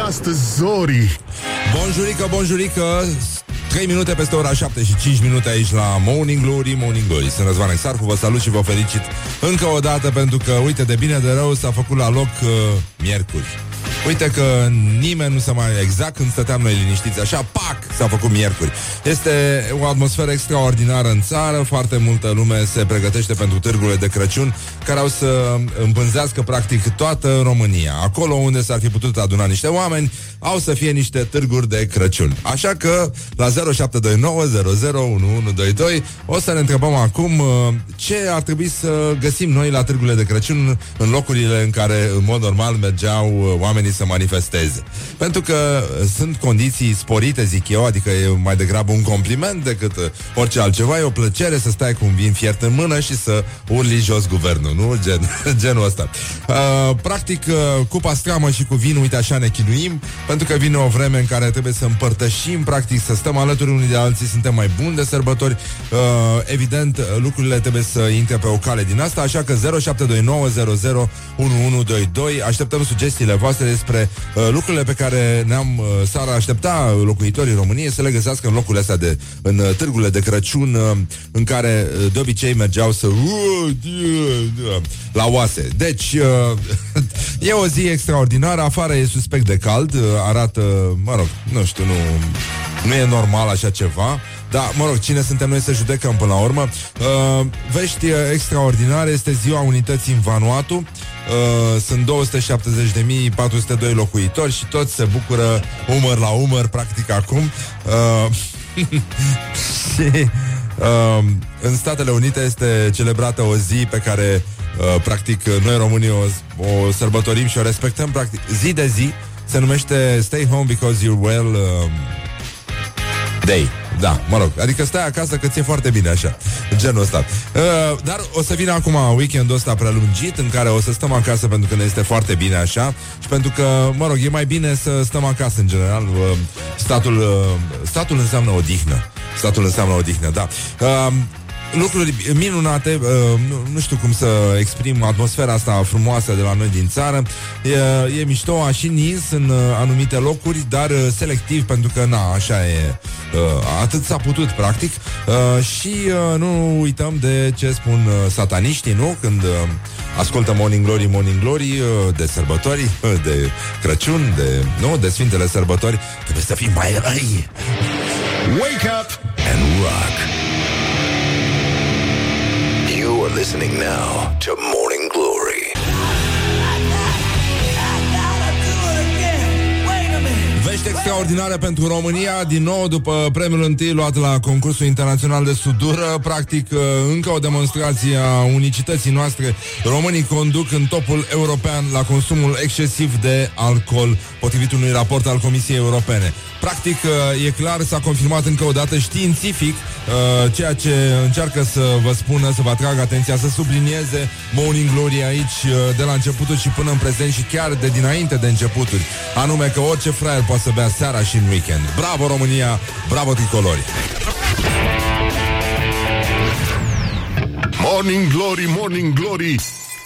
astăzi, Zori? Bonjurică, bonjurică 3 minute peste ora 7 și 5 minute aici la Morning Glory, Morning Glory. Sunt Răzvan Exarcu, vă salut și vă felicit încă o dată pentru că, uite, de bine de rău s-a făcut la loc uh, miercuri. Uite că nimeni nu se mai... Exact când stăteam noi liniștiți, așa, pac, s-a făcut miercuri. Este o atmosferă extraordinară în țară, foarte multă lume se pregătește pentru târgurile de Crăciun, care au să împânzească practic toată România. Acolo unde s-ar fi putut aduna niște oameni, au să fie niște târguri de Crăciun. Așa că la 0729001122 o să ne întrebăm acum uh, ce ar trebui să găsim noi la târgurile de Crăciun în locurile în care în mod normal mergeau uh, oamenii să manifesteze. Pentru că sunt condiții sporite, zic eu, adică e mai degrabă un compliment decât uh, orice altceva. E o plăcere să stai cu un vin fiert în mână și să urli jos guvernul, nu? Gen, genul ăsta. Uh, practic, uh, cu pastramă și cu vin, uite așa ne chinuim, pentru că vine o vreme în care trebuie să împărtășim, practic să stăm alături unii de alții, suntem mai buni de sărbători. Uh, evident, lucrurile trebuie să intre pe o cale din asta, așa că 0729001122 așteptăm sugestiile voastre despre uh, lucrurile pe care ne-am uh, s-ar aștepta locuitorii României să le găsească în locurile astea de, în uh, târgurile de Crăciun uh, în care uh, de obicei mergeau să uh, la oase. Deci, uh, e o zi extraordinară, afară e suspect de cald, uh, arată, mă rog, nu știu, nu, nu e normal așa ceva. Da, mă rog, cine suntem noi să judecăm până la urmă? Uh, vești uh, extraordinare, este ziua unității în Vanuatu. Uh, sunt 270.402 locuitori și toți se bucură umăr la umăr, practic acum. Uh, și uh, în Statele Unite este celebrată o zi pe care uh, practic noi românii o, o sărbătorim și o respectăm practic zi de zi. Se numește Stay Home Because You're Well uh, Day. Da, mă rog, adică stai acasă că ți-e foarte bine așa, genul ăsta. Uh, dar o să vină acum weekendul ăsta prelungit în care o să stăm acasă pentru că ne este foarte bine așa și pentru că, mă rog, e mai bine să stăm acasă în general. Uh, statul, uh, statul înseamnă odihnă. Statul înseamnă odihnă, da. Uh, lucruri minunate, uh, nu, nu știu cum să exprim atmosfera asta frumoasă de la noi din țară. E, e mișto, a și nins în uh, anumite locuri, dar uh, selectiv, pentru că, na, așa e, uh, atât s-a putut, practic. Uh, și uh, nu uităm de ce spun uh, sataniștii, nu? Când uh, ascultă Morning Glory, Morning Glory, uh, de sărbători, uh, de Crăciun, de, nu, de Sfintele Sărbători, trebuie să fim mai răi. Wake up And rock. You are listening now to Morning Glory. Vești extraordinare pentru România. Din nou, după premiul întâi luat la concursul internațional de sudură Practic, uh, încă o demonstrație a unicității noastre. Românii conduc în topul european La consumul excesiv de alcool Potrivit unui raport al Comisiei Europene. Practic, uh, e clar, s-a confirmat încă o dată științific uh, Ceea ce încearcă să vă spună Să vă atragă atenția, să sublinieze Morning Glory aici De la începutul și până în prezent Și chiar de dinainte de începuturi. Anume că orice fraier poate să bea seara și în weekend. Bravo România, bravo tricolori! Morning Glory, Morning Glory!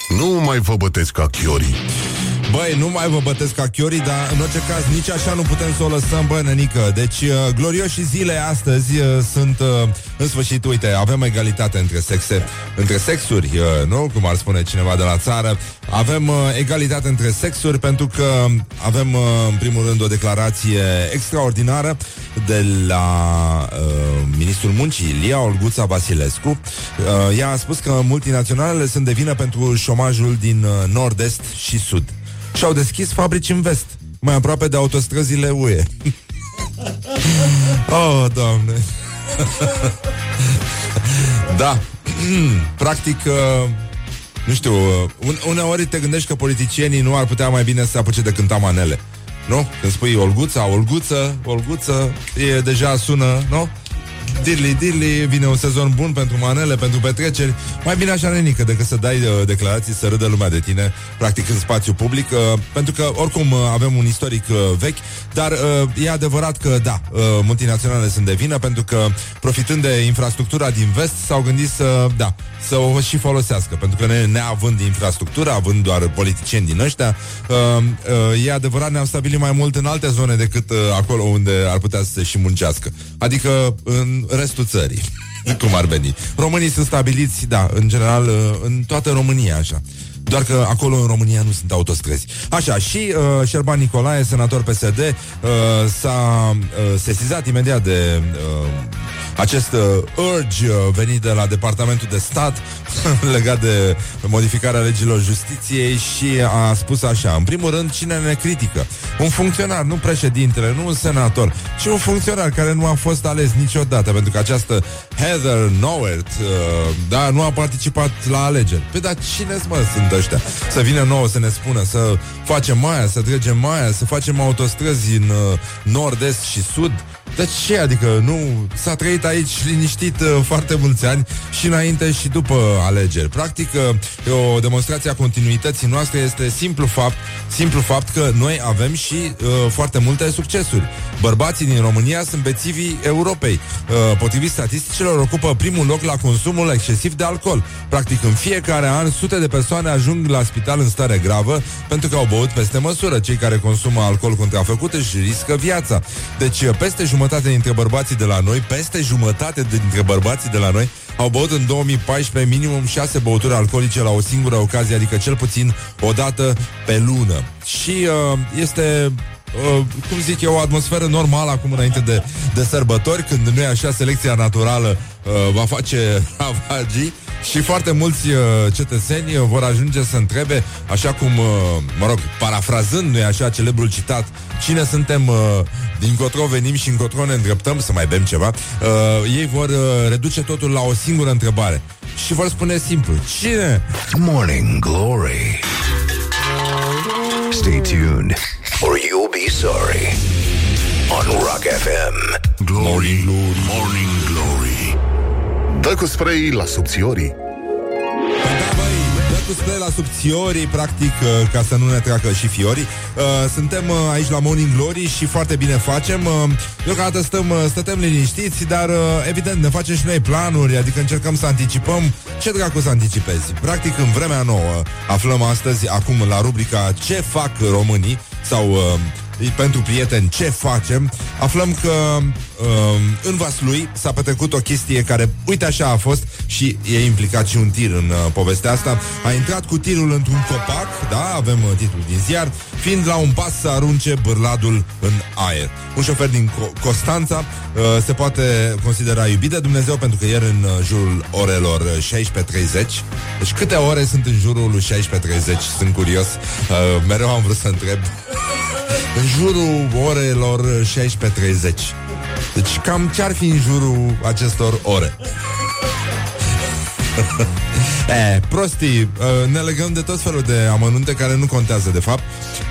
Nu mai vă bătesc ca chiorii Băi, nu mai vă bătesc ca chiorii, dar în orice caz nici așa nu putem să o lăsăm, bă, nenică. Deci, uh, glorioși zile astăzi uh, sunt, uh, în sfârșit, uite, avem egalitate între sexe, între sexuri, uh, nu? Cum ar spune cineva de la țară. Avem uh, egalitate între sexuri pentru că avem, uh, în primul rând, o declarație extraordinară de la uh, ministrul muncii, Lia Olguța Vasilescu. Uh, ea a spus că multinaționalele sunt de vină pentru șomajul din uh, nord-est și sud. Și au deschis fabrici în vest, mai aproape de autostrăzile UE. oh, doamne! da, practic, uh, nu știu, uh, un, uneori te gândești că politicienii nu ar putea mai bine să se apuce de cânta manele. Nu? Când spui Olguța, Olguță, Olguță, e deja sună, nu? Dirli, dirli, vine un sezon bun pentru manele, pentru petreceri. Mai bine așa, nenică, decât să dai uh, declarații să râdă lumea de tine, practic în spațiu public, uh, pentru că oricum uh, avem un istoric uh, vechi, dar uh, e adevărat că, da, uh, multinaționale sunt de vină, pentru că profitând de infrastructura din vest, s-au gândit să, da, să o și folosească, pentru că ne, neavând infrastructură, având doar politicieni din ăștia, uh, uh, e adevărat, ne-am stabilit mai mult în alte zone decât uh, acolo unde ar putea să se și muncească. Adică în restul țării. Cum ar veni. Românii sunt stabiliți, da, în general, uh, în toată România, așa. Doar că acolo în România nu sunt autostrăzi. Așa, și uh, Șerban Nicolae, senator PSD, uh, s-a uh, sesizat imediat de uh, acest uh, urge uh, venit de la Departamentul de Stat legat de modificarea legilor justiției și a spus așa, în primul rând, cine ne critică? Un funcționar, nu președintele, nu un senator, ci un funcționar care nu a fost ales niciodată, pentru că această Heather Nowert, uh, da, nu a participat la alegeri. Păi, dar cine mă sunt ăștia? Să vină nouă să ne spună, să facem maia, să dregem maia, să facem autostrăzi în uh, nord-est și sud, de ce? Adică nu s-a trăit aici liniștit uh, foarte mulți ani și înainte și după alegeri. Practic, uh, e o demonstrație a continuității noastre este simplu fapt, simplu fapt că noi avem și uh, foarte multe succesuri. Bărbații din România sunt bețivii Europei. Uh, potrivit statisticilor, ocupă primul loc la consumul excesiv de alcool. Practic, în fiecare an, sute de persoane ajung la spital în stare gravă pentru că au băut peste măsură. Cei care consumă alcool contrafăcut își riscă viața. Deci, uh, peste jumătate dintre bărbații de la noi, peste jumătate dintre bărbații de la noi, au băut în 2014 minimum 6 băuturi alcoolice la o singură ocazie, adică cel puțin o dată pe lună. Și uh, este Uh, cum zic eu, o atmosferă normală acum înainte de, de sărbători, când nu e așa, selecția naturală uh, va face ravagii și foarte mulți uh, cetățeni uh, vor ajunge să întrebe, așa cum, uh, mă rog, parafrazând, nu e așa, celebrul citat, cine suntem, uh, din cotro venim și încotro ne îndreptăm, să mai bem ceva, uh, ei vor uh, reduce totul la o singură întrebare și vor spune simplu, cine? Morning Glory. Stay tuned, or you'll be sorry. On Rock FM. Glory, glory, morning glory Dă cu spray la subțiorii Da, băi, dă cu spray la subțiorii, practic, uh, ca să nu ne treacă și fiorii. Uh, suntem uh, aici la Morning Glory și foarte bine facem. Uh, deocamdată stăm, uh, stătem liniștiți, dar uh, evident ne facem și noi planuri, adică încercăm să anticipăm. Ce dracu să anticipezi? Practic, în vremea nouă, aflăm astăzi, acum, la rubrica Ce fac românii? Sau... Uh, pentru prieteni ce facem, aflăm că um, în Vaslui s-a petrecut o chestie care, uite așa a fost și e implicat și un tir în uh, povestea asta. A intrat cu tirul într-un copac, da, avem uh, titlul din ziar, fiind la un pas să arunce bârladul în aer. Un șofer din Co- Constanța uh, se poate considera iubit de Dumnezeu pentru că ieri în uh, jurul orelor uh, 16.30, deci câte ore sunt în jurul 16.30, sunt curios, uh, mereu am vrut să întreb în jurul orelor 16.30. Deci cam ce ar fi în jurul acestor ore? e, prostii, uh, ne legăm de tot felul de amănunte care nu contează de fapt.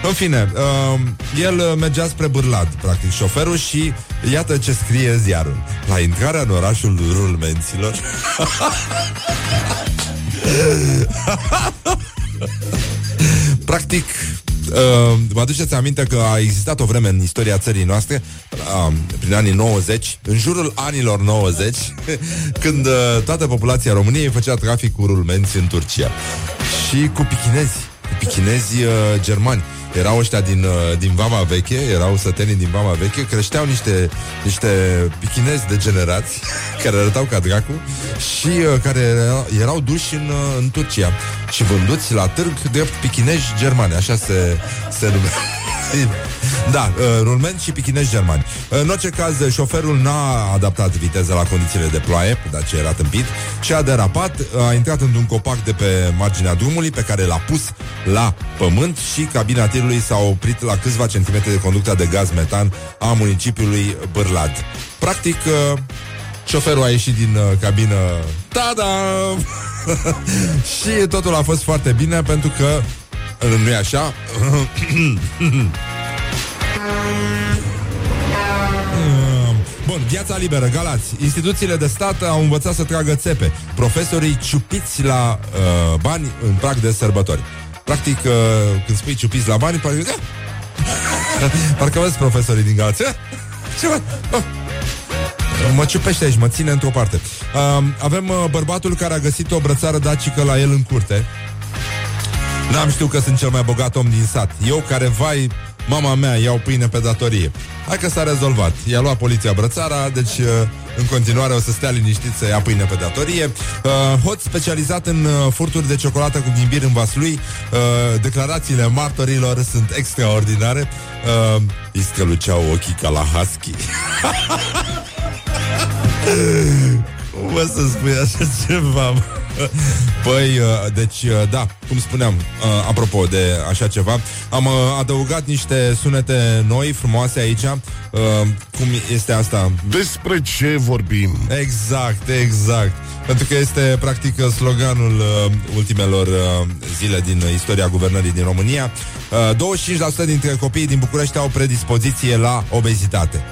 În fine, uh, el uh, mergea spre Bârlad, practic, șoferul și iată ce scrie ziarul. La intrarea în orașul rulmenților Practic, uh, vă aduceți aminte că a existat o vreme în istoria țării noastre, uh, prin anii 90, în jurul anilor 90, când uh, toată populația României făcea trafic cu rulmenți în Turcia. Și cu pichinezi, cu pichinezi uh, germani. Erau ăștia din, uh, din Vama Veche, erau sătenii din Vama Veche, creșteau niște, niște pichinezi degenerați, care arătau ca dracu, și uh, care erau, erau duși în, uh, în Turcia și vânduți la târg drept pichinezi germani, așa se, se numește. Da, uh, rulment și pichinezi germani. În orice caz, șoferul n-a adaptat viteza la condițiile de ploaie, dar ce era tâmpit, și a derapat, a intrat într-un copac de pe marginea drumului pe care l-a pus la pământ și cabina tirului s-a oprit la câțiva centimetri de conducta de gaz metan a municipiului Bârlad. Practic, uh, șoferul a ieșit din uh, cabină Tada! și totul a fost foarte bine pentru că nu e așa? bun, viața liberă, Galați. Instituțiile de stat au învățat să tragă țepe. Profesorii ciupiți la uh, bani în prag de sărbători. Practic, uh, când spui ciupiți la bani, parcă... Da. parcă vezi profesorii din Galați. Ce mă? Oh. Mă ciupește aici, mă ține într-o parte. Uh, avem uh, bărbatul care a găsit o brățară dacică la el în curte. N-am știut că sunt cel mai bogat om din sat. Eu care, vai, mama mea, iau pâine pe datorie. Hai că s-a rezolvat. I-a luat poliția brățara, deci uh, în continuare o să stea liniștit să ia pâine pe datorie. Uh, hoț specializat în uh, furturi de ciocolată cu ghimbir în vas lui. Uh, declarațiile martorilor sunt extraordinare. Uh, îi străluceau ochii ca la husky. Cum să spui așa ceva? Păi, uh, deci, uh, da, cum spuneam, uh, apropo de așa ceva, am adăugat niște sunete noi, frumoase aici. Cum este asta? Despre ce vorbim? Exact, exact. Pentru că este, practic, sloganul ultimelor zile din istoria guvernării din România. 25% dintre copiii din București au predispoziție la obezitate.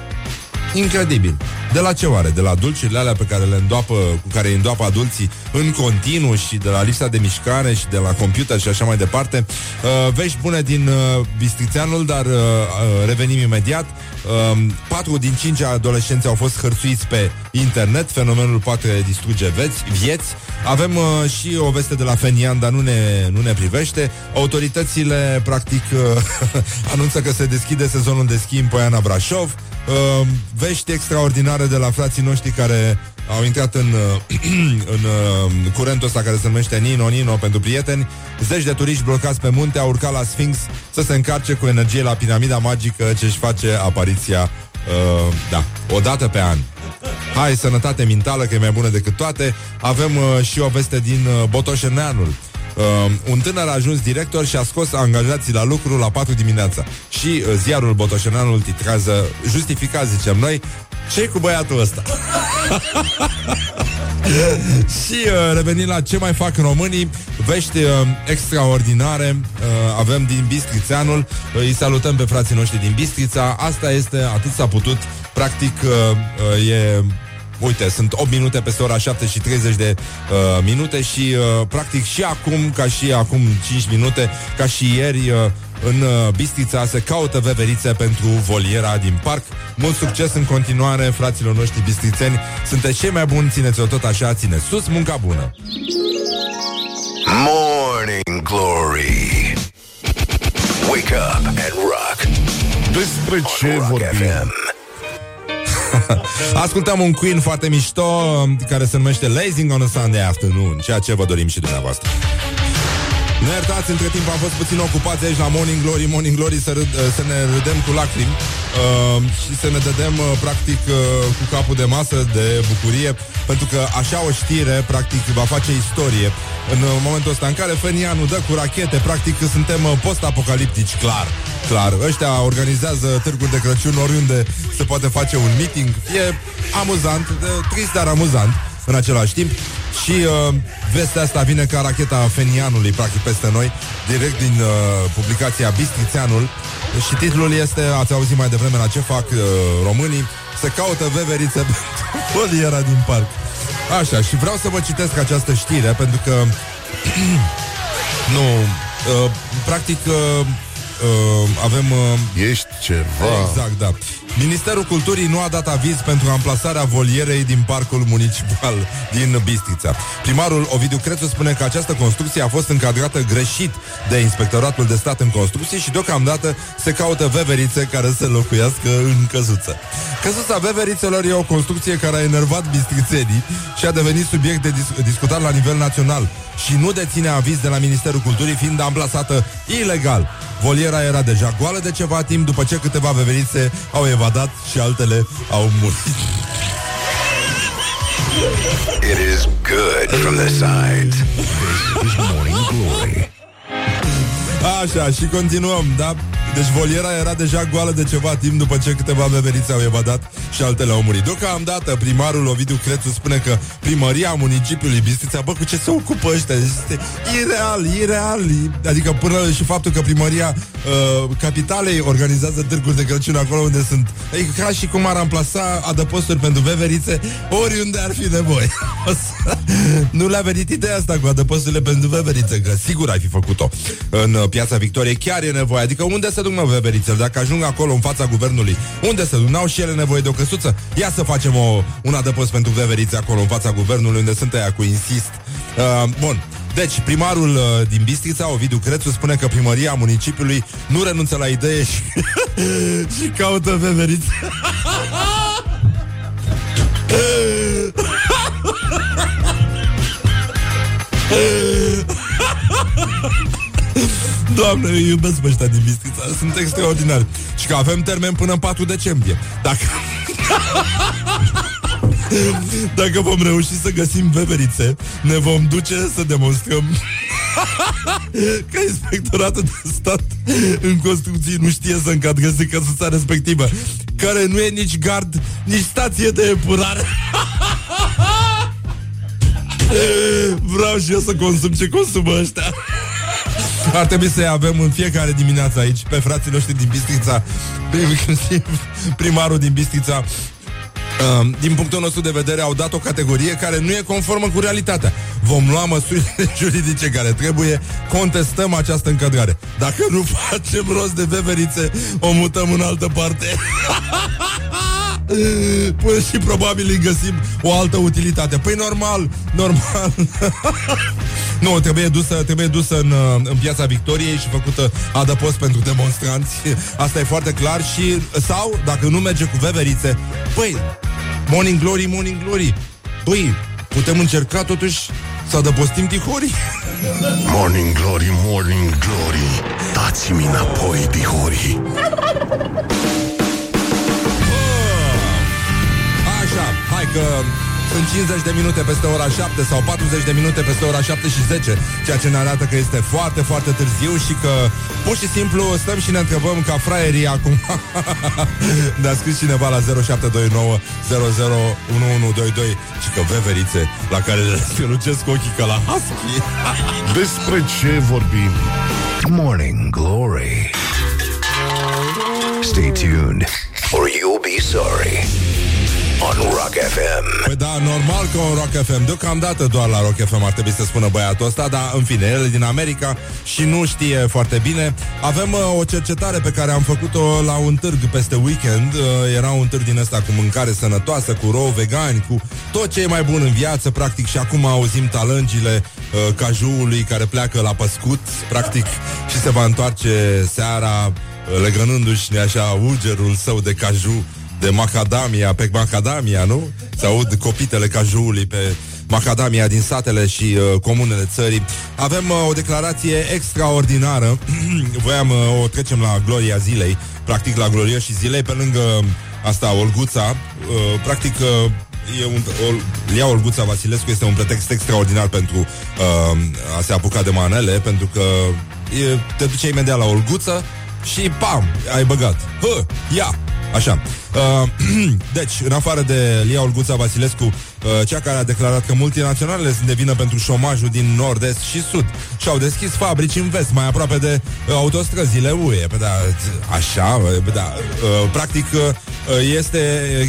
Incredibil. De la ce oare? De la dulciurile alea pe care le îndoapă, cu care îi îndoapă adulții în continuu și de la lista de mișcare și de la computer și așa mai departe. Uh, vești bune din uh, Bistrițeanul, dar uh, uh, revenim imediat. Uh, patru din cinci adolescenți au fost hărțuiți pe internet. Fenomenul poate distruge veți, vieți. Avem uh, și o veste de la Fenian, dar nu ne, nu ne privește. Autoritățile, practic, uh, anunță că se deschide sezonul de schi în Poiana Brașov. Uh, vești extraordinare de la frații noștri care au intrat în, uh, în uh, curentul ăsta care se numește Nino Nino pentru prieteni. Zeci de turiști blocați pe munte au urcat la Sphinx să se încarce cu energie la piramida magică ce își face apariția uh, da, o dată pe an. Hai, sănătate mentală, că e mai bună decât toate. Avem uh, și o veste din uh, Botoșeneanul. Uh, un tânăr a ajuns director și a scos angajații la lucru la 4 dimineața. Și uh, ziarul Botoșeneanul titrează, justificat, zicem noi, ce cu băiatul ăsta? și uh, revenind la ce mai fac românii, vești uh, extraordinare uh, avem din Bistrițeanul. Uh, îi salutăm pe frații noștri din Bistrița. Asta este, atât s-a putut. Practic, uh, uh, e Uite, sunt 8 minute peste ora 7 și 30 de uh, minute și uh, practic și acum, ca și acum 5 minute, ca și ieri, uh, în uh, Bistrița se caută veverițe pentru voliera din parc. Mult succes în continuare, fraților noștri bistrițeni. Sunteți cei mai buni, țineți-o tot așa, ține sus, munca bună! Morning Glory Wake up and rock Despre ce Rock vorbim? FM Ascultăm un Queen foarte mișto um, care se numește Lazing on a Sunday Afternoon, ceea ce vă dorim și dumneavoastră. Ne iertați, între timp am fost puțin ocupați aici la Morning Glory, Morning Glory să, râd, să ne râdem cu lacrimi uh, și să ne dădem uh, practic uh, cu capul de masă de bucurie, pentru că așa o știre practic va face istorie în uh, momentul ăsta în care Fenianu dă cu rachete, practic suntem uh, post-apocaliptici, clar. Clar, ăștia organizează târguri de Crăciun oriunde se poate face un meeting. E amuzant, de, trist, dar amuzant în același timp. Și uh, vestea asta vine ca racheta Fenianului, practic, peste noi, direct din uh, publicația Bistrițeanul. Și titlul este, ați auzit mai devreme la ce fac uh, românii, se caută veverițe pentru foliera din parc. Așa, și vreau să vă citesc această știre, pentru că nu, uh, practic uh, uh, avem... Uh, Ești ceva... Exact, da. Ministerul Culturii nu a dat aviz pentru amplasarea volierei din parcul municipal din Bistrița. Primarul Ovidiu Crețu spune că această construcție a fost încadrată greșit de Inspectoratul de Stat în Construcții și deocamdată se caută veverițe care să locuiască în căsuță. Căsuța veverițelor e o construcție care a enervat bistrițenii și a devenit subiect de dis- discutat la nivel național și nu deține aviz de la Ministerul Culturii fiind amplasată ilegal. Voliera era deja goală de ceva timp după ce câteva veverițe au evadat și altele au murit. It is good from the sides Morning Glory Așa, și continuăm, da? Deci voliera era deja goală de ceva timp după ce câteva beverițe au evadat și altele au murit. Deocamdată primarul Ovidiu Crețu spune că primăria municipiului Bistrița, bă, cu ce se ocupă ăștia? Este ireal, ireal. Adică până și faptul că primăria uh, capitalei organizează târguri de Crăciun acolo unde sunt... Adică ca și cum ar amplasa adăposturi pentru beverițe oriunde ar fi nevoie. nu le-a venit ideea asta cu adăposturile pentru veverițe, că sigur ai fi făcut-o în uh, piața Victoriei. Chiar e nevoie. Adică unde se duc mă veverițele? Dacă ajung acolo în fața guvernului, unde se duc? N-au și ele nevoie de o căsuță? Ia să facem o, un adăpost pentru veverițe acolo în fața guvernului, unde sunt aia cu insist. Uh, bun. Deci, primarul uh, din Bistrița, Ovidiu Crețu, spune că primăria municipiului nu renunță la idee și, și caută veverițe. Doamne, eu iubesc pe ăștia din Bistrița Sunt extraordinari. Și că avem termen până în 4 decembrie. Dacă... Dacă vom reuși să găsim veverițe Ne vom duce să demonstrăm Că inspectoratul de stat În construcții nu știe să încadreze căsuța respectivă Care nu e nici gard Nici stație de epurare. Vreau și eu să consum ce consumă ăștia ar trebui să avem în fiecare dimineață aici Pe frații noștri din Bistrița Primarul din Bistrița Uh, din punctul nostru de vedere, au dat o categorie care nu e conformă cu realitatea. Vom lua măsurile juridice care trebuie, contestăm această încadrare. Dacă nu facem rost de veverițe, o mutăm în altă parte. Până și probabil îi găsim o altă utilitate. Păi normal, normal. nu, trebuie dusă, trebuie dusă în, în piața Victoriei și făcută adăpost pentru demonstranți. Asta e foarte clar și sau, dacă nu merge cu veverițe, păi, morning glory, morning glory. Păi, putem încerca totuși să adăpostim tihorii? Morning glory, morning glory Dați-mi înapoi, tihorii că sunt 50 de minute peste ora 7 sau 40 de minute peste ora 7 și 10, ceea ce ne arată că este foarte, foarte târziu și că pur și simplu stăm și ne întrebăm ca fraierii acum. Ne-a scris cineva la 0729 001122 și că veverițe la care le strălucesc ochii ca la husky. Despre ce vorbim? Morning Glory. Stay tuned, or you'll be sorry. On Rock FM. Păi da, normal că un Rock FM Deocamdată doar la Rock FM ar trebui să spună băiatul ăsta Dar în fine, el e din America Și nu știe foarte bine. Avem uh, o cercetare pe care am făcut-o La un târg peste weekend. Uh, Era un târg din ăsta cu mâncare sănătoasă Cu rou vegani, cu tot ce e mai bun în viață Practic și acum auzim talângile uh, Cajuului care pleacă la păscut Practic și se va întoarce seara uh, Legănându-și așa ugerul său de caju de macadamia, pe macadamia, nu? Se aud copitele cajuului pe macadamia din satele și uh, comunele țării. Avem uh, o declarație extraordinară. Voiam uh, o trecem la gloria zilei, practic la gloria și zilei, pe lângă asta, Olguța. Uh, practic, uh, e un, o, Lia Olguța Vasilescu este un pretext extraordinar pentru uh, a se apuca de manele, pentru că e, te duce imediat la Olguță și pam, ai băgat. Hă, ia! Așa. Uh, deci, în afară de Lia Olguța Vasilescu, uh, cea care a declarat că multinaționalele sunt de vină pentru șomajul din nord-est și sud și au deschis fabrici în vest, mai aproape de uh, autostrăzile UE. Pe da, așa, pe da, uh, practic uh, este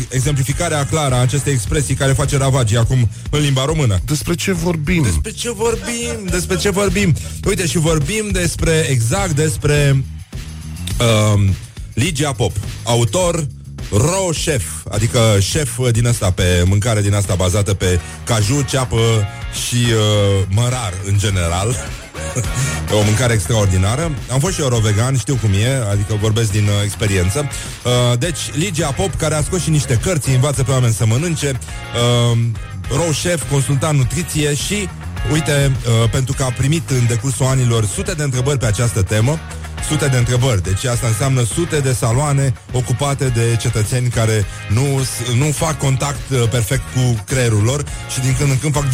exemplificarea clară a acestei expresii care face ravagii acum în limba română. Despre ce vorbim? Despre ce vorbim? Despre ce vorbim? Uite, și vorbim despre, exact despre uh, Ligia Pop, autor raw chef, adică șef din asta pe mâncare din asta bazată pe caju, ceapă și uh, mărar în general. o mâncare extraordinară. Am fost și eu vegan, știu cum e, adică vorbesc din uh, experiență. Uh, deci, Ligia Pop, care a scos și niște cărți, învață pe oameni să mănânce, uh, raw chef, consultant nutriție și, uite, uh, pentru că a primit în decursul anilor sute de întrebări pe această temă, sute de întrebări. Deci asta înseamnă sute de saloane ocupate de cetățeni care nu, nu fac contact uh, perfect cu creierul lor și din când în când fac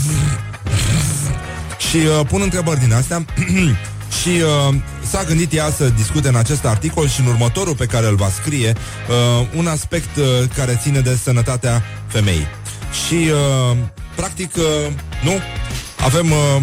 și uh, pun întrebări din astea. și uh, s-a gândit ea să discute în acest articol și în următorul pe care îl va scrie uh, un aspect uh, care ține de sănătatea femeii. Și, uh, practic, uh, nu, avem uh,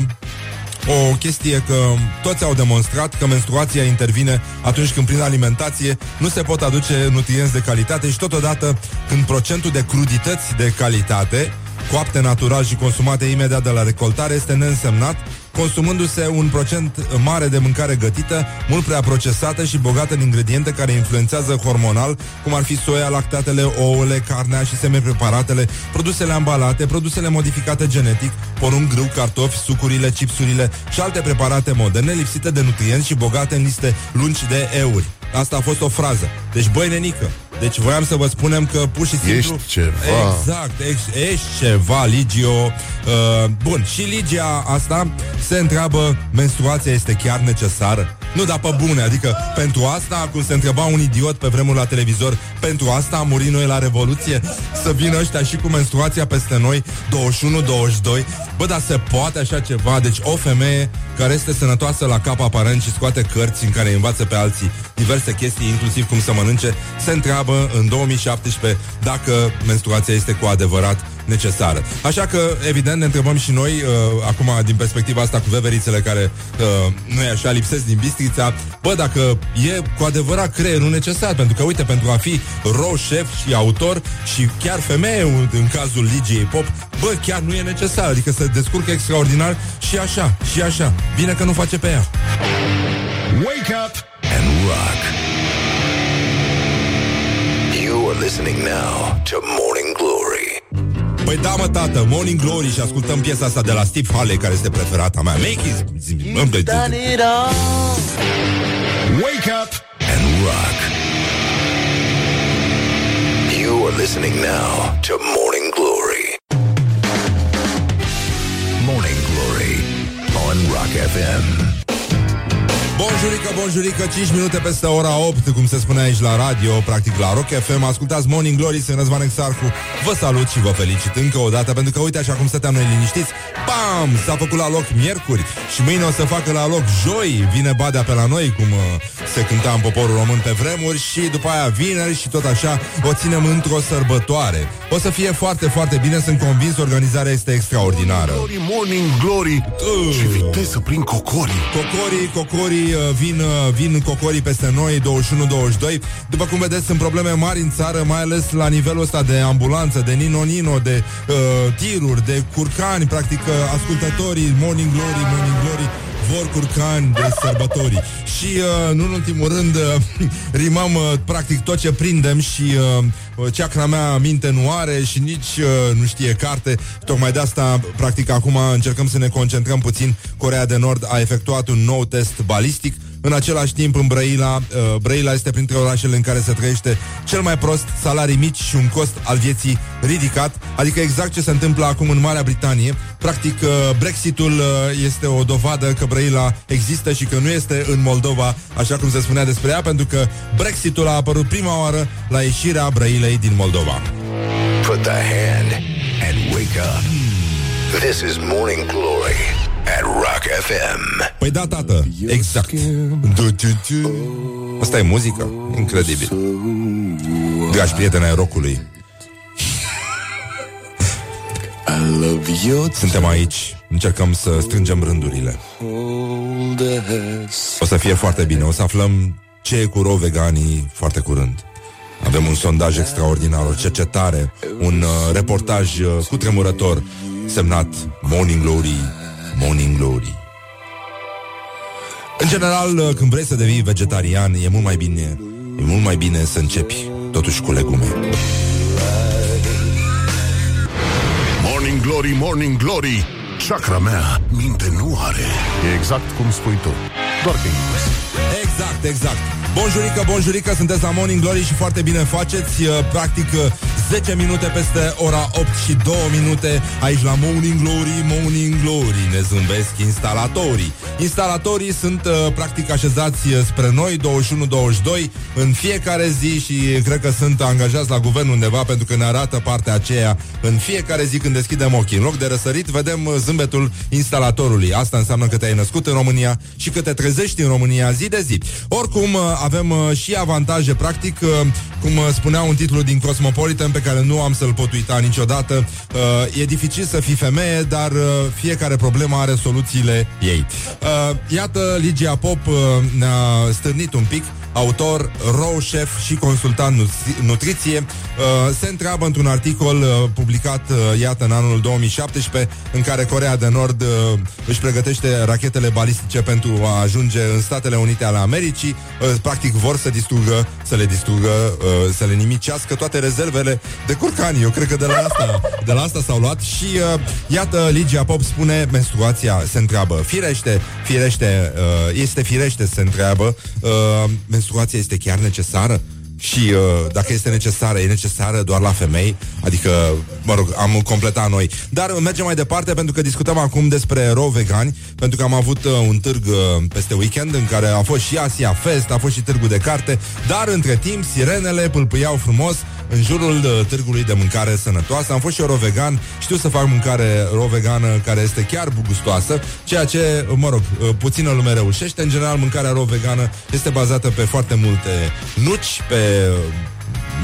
o chestie că toți au demonstrat că menstruația intervine atunci când prin alimentație nu se pot aduce nutrienți de calitate și totodată când procentul de crudități de calitate coapte natural și consumate imediat de la recoltare este neînsemnat consumându-se un procent mare de mâncare gătită, mult prea procesată și bogată în ingrediente care influențează hormonal, cum ar fi soia, lactatele, ouăle, carnea și semipreparatele, produsele ambalate, produsele modificate genetic, porumb grâu, cartofi, sucurile, chipsurile și alte preparate moderne lipsite de nutrienți și bogate în liste lungi de euri. Asta a fost o frază. Deci, băi, nenică, deci voiam să vă spunem că pur și simplu... Ești ceva. Exact, ești, ești ceva, Ligio. Uh, bun, și Ligia asta se întreabă, menstruația este chiar necesară? Nu, dar pe bune, adică pentru asta, cum se întreba un idiot pe vremuri la televizor, pentru asta am murit noi la Revoluție? Să vină ăștia și cu menstruația peste noi, 21-22? Bă, dar se poate așa ceva? Deci o femeie care este sănătoasă la cap aparent și scoate cărți în care învață pe alții diverse chestii, inclusiv cum să mănânce, se întreabă în 2017 dacă menstruația este cu adevărat necesară. Așa că, evident, ne întrebăm și noi, uh, acum, din perspectiva asta cu veverițele care, uh, nu e așa, lipsesc din bistrița, bă, dacă e cu adevărat creierul necesar, pentru că, uite, pentru a fi ro șef și autor și chiar femeie în cazul Ligiei Pop, bă, chiar nu e necesar, adică se descurcă extraordinar și așa, și așa. Bine că nu face pe ea. Wake up and rock. You are listening now to Morning Glory. Păi da, mă, tată, Morning Glory și ascultăm piesa asta de la Steve Halley, care este preferata mea. Make it... Wake up and rock. You are listening now to Morning Glory. Morning Glory on Rock FM. Bonjurică, bonjurică, 5 minute peste ora 8 Cum se spune aici la radio, practic la Rock FM Ascultați Morning Glory, sunt Răzvan Exarcu Vă salut și vă felicit încă o dată Pentru că uite așa cum stăteam noi liniștiți Bam! S-a făcut la loc miercuri Și mâine o să facă la loc joi. Vine badea pe la noi, cum uh, se cânta în poporul român pe vremuri Și după aia vineri și tot așa O ținem într-o sărbătoare. O să fie foarte, foarte bine, sunt convins Organizarea este extraordinară. Glory, morning glory. Uh. Și viteză prin cocorii. Cocorii, cocorii uh, vin, uh, vin cocorii peste noi 21-22 După cum vedeți sunt probleme mari în țară Mai ales la nivelul ăsta de ambulanță De nino-nino, de uh, tiruri De curcani, practic uh, Ascultătorii, morning glory, morning glory vor curcani de sărbători. Și, uh, nu în ultimul rând, uh, rimăm uh, practic tot ce prindem și uh, ceacra mea minte nu are și nici uh, nu știe carte. Tocmai de asta, practic, acum încercăm să ne concentrăm puțin. Corea de Nord a efectuat un nou test balistic în același timp, în Brăila, uh, Brăila este printre orașele în care se trăiește cel mai prost, salarii mici și un cost al vieții ridicat, adică exact ce se întâmplă acum în Marea Britanie. Practic, uh, Brexitul uh, este o dovadă că Brăila există și că nu este în Moldova, așa cum se spunea despre ea, pentru că Brexitul a apărut prima oară la ieșirea Brăilei din Moldova. Put the hand and wake up. This is Morning Glory at Rock FM. Păi da, tată, exact. Du, du, du. Asta e muzică? Incredibil. Dragi prieteni ai rockului, I love your suntem aici, încercăm să strângem rândurile. shoulders. O să fie foarte bine, o să aflăm ce e cu ro veganii foarte curând. Avem un sondaj extraordinar, o cercetare, un uh, reportaj uh, cutremurător semnat Morning Glory, Morning Glory. În general, uh, când vrei să devii vegetarian, e mult mai bine, e mult mai bine să începi totuși cu legume. Morning glory, morning glory Chakra mea minte nu are E exact cum spui tu Doar că invers Exact, Foarte exact. Bonjurică, bonjurică, sunteți la Morning Glory și foarte bine faceți. Uh, practic 10 uh, minute peste ora 8 și 2 minute aici la Morning Glory, Morning Glory. Ne zâmbesc instalatorii. Instalatorii sunt uh, practic așezați spre noi 21-22 în fiecare zi și cred că sunt angajați la guvern undeva pentru că ne arată partea aceea în fiecare zi când deschidem ochii. În loc de răsărit, vedem zâmbetul instalatorului. Asta înseamnă că te-ai născut în România și că te trezești în România zi de zi. Oricum, avem uh, și avantaje, practic, uh, cum uh, spunea un titlu din Cosmopolitan pe care nu am să-l pot uita niciodată. Uh, e dificil să fii femeie, dar uh, fiecare problemă are soluțiile ei. Uh, iată, Ligia Pop uh, ne-a stârnit un pic autor, row chef și consultant nutriție, uh, se întreabă într-un articol uh, publicat, uh, iată, în anul 2017, în care Corea de Nord uh, își pregătește rachetele balistice pentru a ajunge în Statele Unite ale Americii. Uh, practic vor să distrugă, să le distrugă, uh, să le nimicească toate rezervele de curcani. Eu cred că de la asta, de la asta s-au luat și uh, iată, Ligia Pop spune, menstruația se întreabă, firește, firește, uh, este firește, se întreabă, uh, menstruația este chiar necesară? Și uh, dacă este necesară, e necesară doar la femei Adică, mă rog, am completat noi Dar mergem mai departe pentru că discutăm acum despre ro vegani Pentru că am avut uh, un târg uh, peste weekend În care a fost și Asia Fest, a fost și târgul de carte Dar între timp, sirenele pâlpâiau frumos în jurul uh, târgului de mâncare sănătoasă. Am fost și eu rovegan, știu să fac mâncare rovegană care este chiar gustoasă, ceea ce, mă rog, uh, puțină lume reușește. În general, mâncarea rovegană este bazată pe foarte multe nuci, pe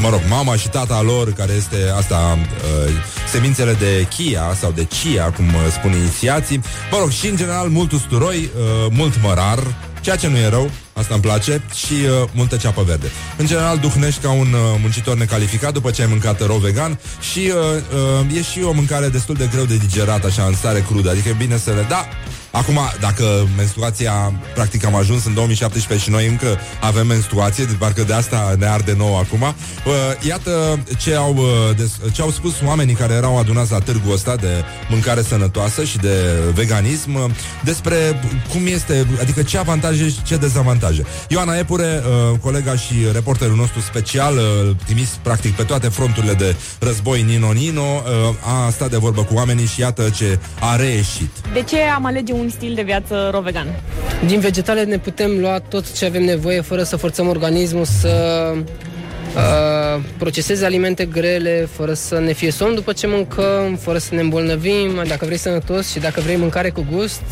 mă rog, mama și tata lor, care este asta, uh, semințele de chia sau de chia, cum uh, spun inițiații. Mă rog, și în general mult usturoi, uh, mult mărar, ceea ce nu e rău, asta îmi place, și uh, multă ceapă verde. În general, duhnești ca un uh, muncitor necalificat după ce ai mâncat rău vegan și uh, uh, e și o mâncare destul de greu de digerat, așa, în stare crudă, adică e bine să le... Da, Acum, dacă menstruația, practic am ajuns în 2017 și noi încă avem menstruație, de parcă de asta ne arde nou acum, uh, iată ce au, uh, des, ce au spus oamenii care erau adunați la târgul ăsta de mâncare sănătoasă și de veganism uh, despre cum este, adică ce avantaje și ce dezavantaje. Ioana Epure, uh, colega și reporterul nostru special, uh, trimis practic pe toate fronturile de război Nino Nino, uh, a stat de vorbă cu oamenii și iată ce a reieșit. De ce am alege un stil de viață ro-vegan? Din vegetale ne putem lua tot ce avem nevoie fără să forțăm organismul să uh, proceseze alimente grele, fără să ne fie somn după ce mâncăm, fără să ne îmbolnăvim. Dacă vrei sănătos și dacă vrei mâncare cu gust,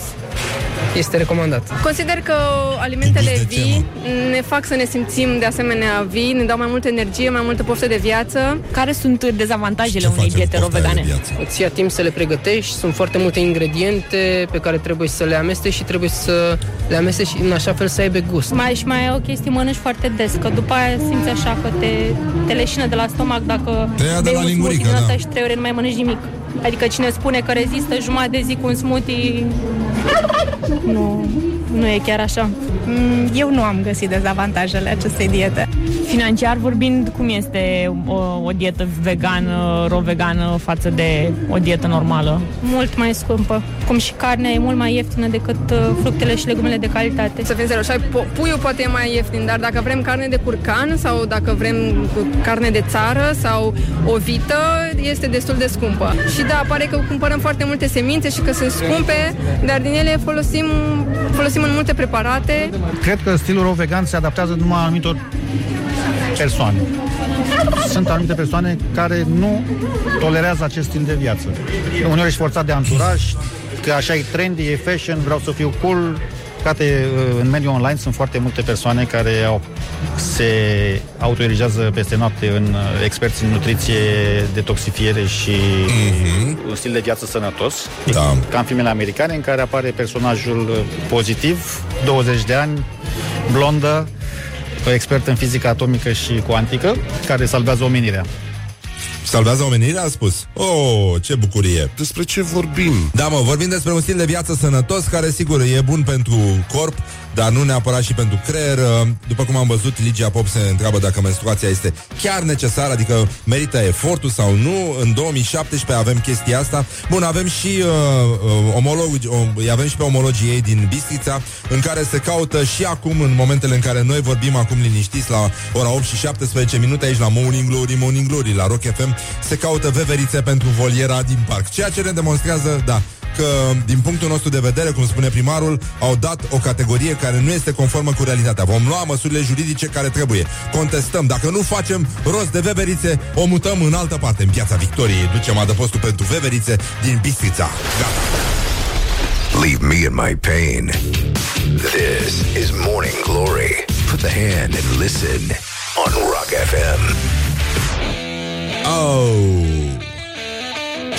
este recomandat. Consider că alimentele vii ne fac să ne simțim de asemenea vii, ne dau mai multă energie, mai multă poftă de viață. Care sunt dezavantajele unei diete ro-vegane? Îți ia timp să le pregătești, sunt foarte multe ingrediente pe care trebuie să le amesteci și trebuie să le amesteci în așa fel să aibă gust. Mai și mai e o chestie, mănânci foarte des, că după aia simți așa că te, te leșină de la stomac dacă te ia de la lingurică, da. și trei ore nu mai mănânci nimic. Adică cine spune că rezistă jumătate de zi cu un smoothie, nu, nu e chiar așa. Mm, eu nu am găsit dezavantajele acestei diete. Financiar vorbind, cum este o, o dietă vegană, ro-vegană față de o dietă normală? Mult mai scumpă. Cum și carnea e mult mai ieftină decât uh, fructele și legumele de calitate. Să fim zero, puiul poate e mai ieftin, dar dacă vrem carne de curcan sau dacă vrem carne de țară sau o vită, este destul de scumpă. Și da, pare că cumpărăm foarte multe semințe și că sunt scumpe, dar din ele folosim, folosim în multe preparate. Cred că stilul ro vegan se adaptează numai anumitor persoane. Sunt anumite persoane care nu tolerează acest stil de viață. Uneori ești forțat de anturaj, că așa e trendy, e fashion, vreau să fiu cool, Cate, în mediul online sunt foarte multe persoane care au, se autoerigează peste noapte în uh, experți în nutriție, detoxifiere și mm-hmm. un stil de viață sănătos. Da. Ca în filmele americane în care apare personajul uh, pozitiv, 20 de ani, blondă, expert în fizică atomică și cuantică, care salvează omenirea. Salvează omenirea, a spus. Oh, ce bucurie! Despre ce vorbim? Da, mă, vorbim despre un stil de viață sănătos care, sigur, e bun pentru corp, dar nu neapărat și pentru creier. Uh, După cum am văzut, Ligia Pop se întreabă dacă menstruația este chiar necesară, adică merită efortul sau nu. În 2017 avem chestia asta. Bun, avem și uh, uh, omologi, uh, avem și pe omologii ei din Bistrița, în care se caută și acum, în momentele în care noi vorbim acum liniștiți la ora 8 și 17 minute aici la Morning Glory, Morning Glory, la Rock FM, se caută veverițe pentru voliera din parc. Ceea ce ne demonstrează, da, că, din punctul nostru de vedere, cum spune primarul, au dat o categorie care nu este conformă cu realitatea. Vom lua măsurile juridice care trebuie. Contestăm. Dacă nu facem rost de veverițe, o mutăm în altă parte, în piața Victoriei. Ducem adăpostul pentru veverițe din Bistrița. Gata. Leave me in my pain. This is Morning Glory. Put the hand and listen on Rock FM. Oh.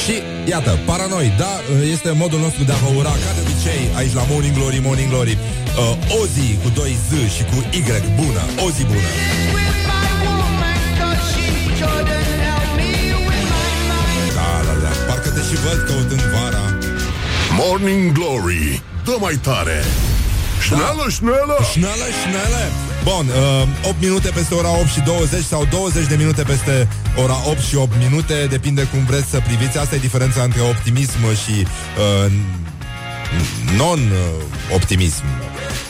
Și iată, Paranoi, da, este modul nostru de a vă ura ca de obicei aici la Morning Glory, Morning Glory. Uh, o zi cu doi Z și cu Y bună, o zi bună. Da, da, da, parcă te și văd căutând vara. Morning Glory Dă mai tare Șneală, șneală Șneală, șneală Bun, uh, 8 minute peste ora 8 și 20 Sau 20 de minute peste ora 8 și 8 minute. Depinde cum vreți să priviți. Asta e diferența între optimism și uh, non-optimism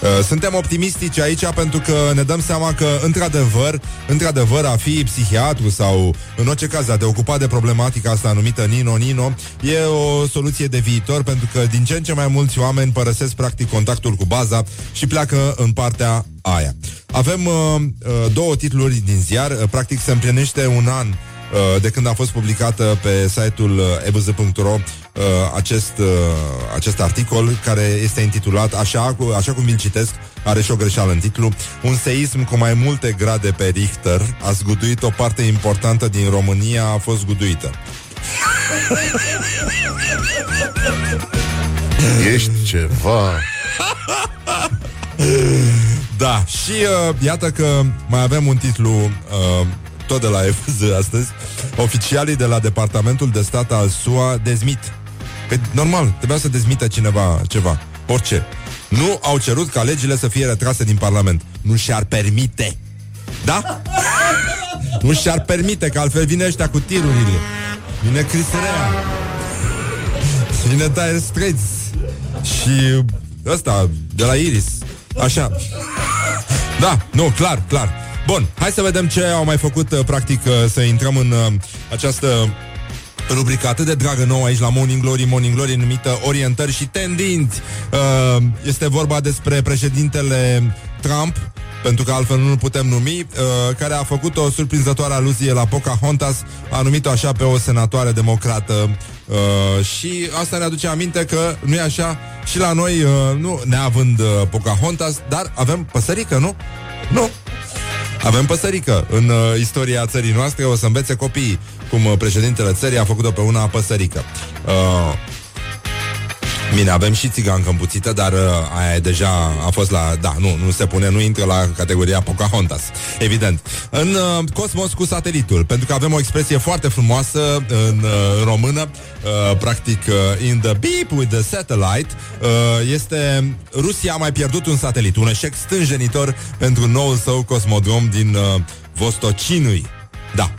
Uh, Suntem optimistici aici pentru că ne dăm seama că, într-adevăr, într-adevăr, a fi psihiatru sau, în orice caz, a te ocupa de problematica asta numită Nino-Nino, e o soluție de viitor pentru că din ce în ce mai mulți oameni părăsesc practic contactul cu baza și pleacă în partea aia. Avem uh, uh, două titluri din ziar, uh, practic se împlinește un an uh, de când a fost publicată pe site-ul uh, ebz.ro uh, acest, uh, acest articol care este intitulat așa, cu- așa cum îl citesc, are și o greșeală în titlu, un seism cu mai multe grade pe Richter a zguduit o parte importantă din România a fost zguduită. Ești ceva Da, și uh, iată că mai avem un titlu uh, tot de la FZ astăzi. Oficialii de la Departamentul de Stat al SUA dezmit. Pe, normal, trebuia să dezmită cineva ceva. Orice. Nu au cerut ca legile să fie retrase din Parlament. Nu și-ar permite. Da? nu și-ar permite, că altfel vine ăștia cu tirurile. Vine Chris Rea. Vine Dire Straits. Și ăsta, de la Iris. Așa. Da, nu, clar, clar. Bun, hai să vedem ce au mai făcut, uh, practic, uh, să intrăm în uh, această rubrică atât de dragă nouă aici la Morning Glory, Morning Glory, numită Orientări și Tendinți. Uh, Este vorba despre președintele Trump, pentru că altfel nu putem numi, uh, care a făcut o surprinzătoare aluzie la Pocahontas, a numit-o așa pe o senatoare democrată uh, și asta ne aduce aminte că nu e așa și la noi, uh, nu neavând uh, Pocahontas, dar avem păsărică, nu? Nu, avem păsărică în uh, istoria țării noastre, o să învețe copiii cum uh, președintele țării a făcut-o pe una păsărică. Uh, Bine, avem și țigancă împuțită, dar uh, aia e deja a fost la... Da, nu, nu se pune, nu intră la categoria Pocahontas, evident. În uh, cosmos cu satelitul, pentru că avem o expresie foarte frumoasă în, uh, în română, uh, practic uh, in the beep with the satellite, uh, este Rusia a mai pierdut un satelit, un eșec stânjenitor pentru noul său cosmodrom din uh, Vostocinui. Da,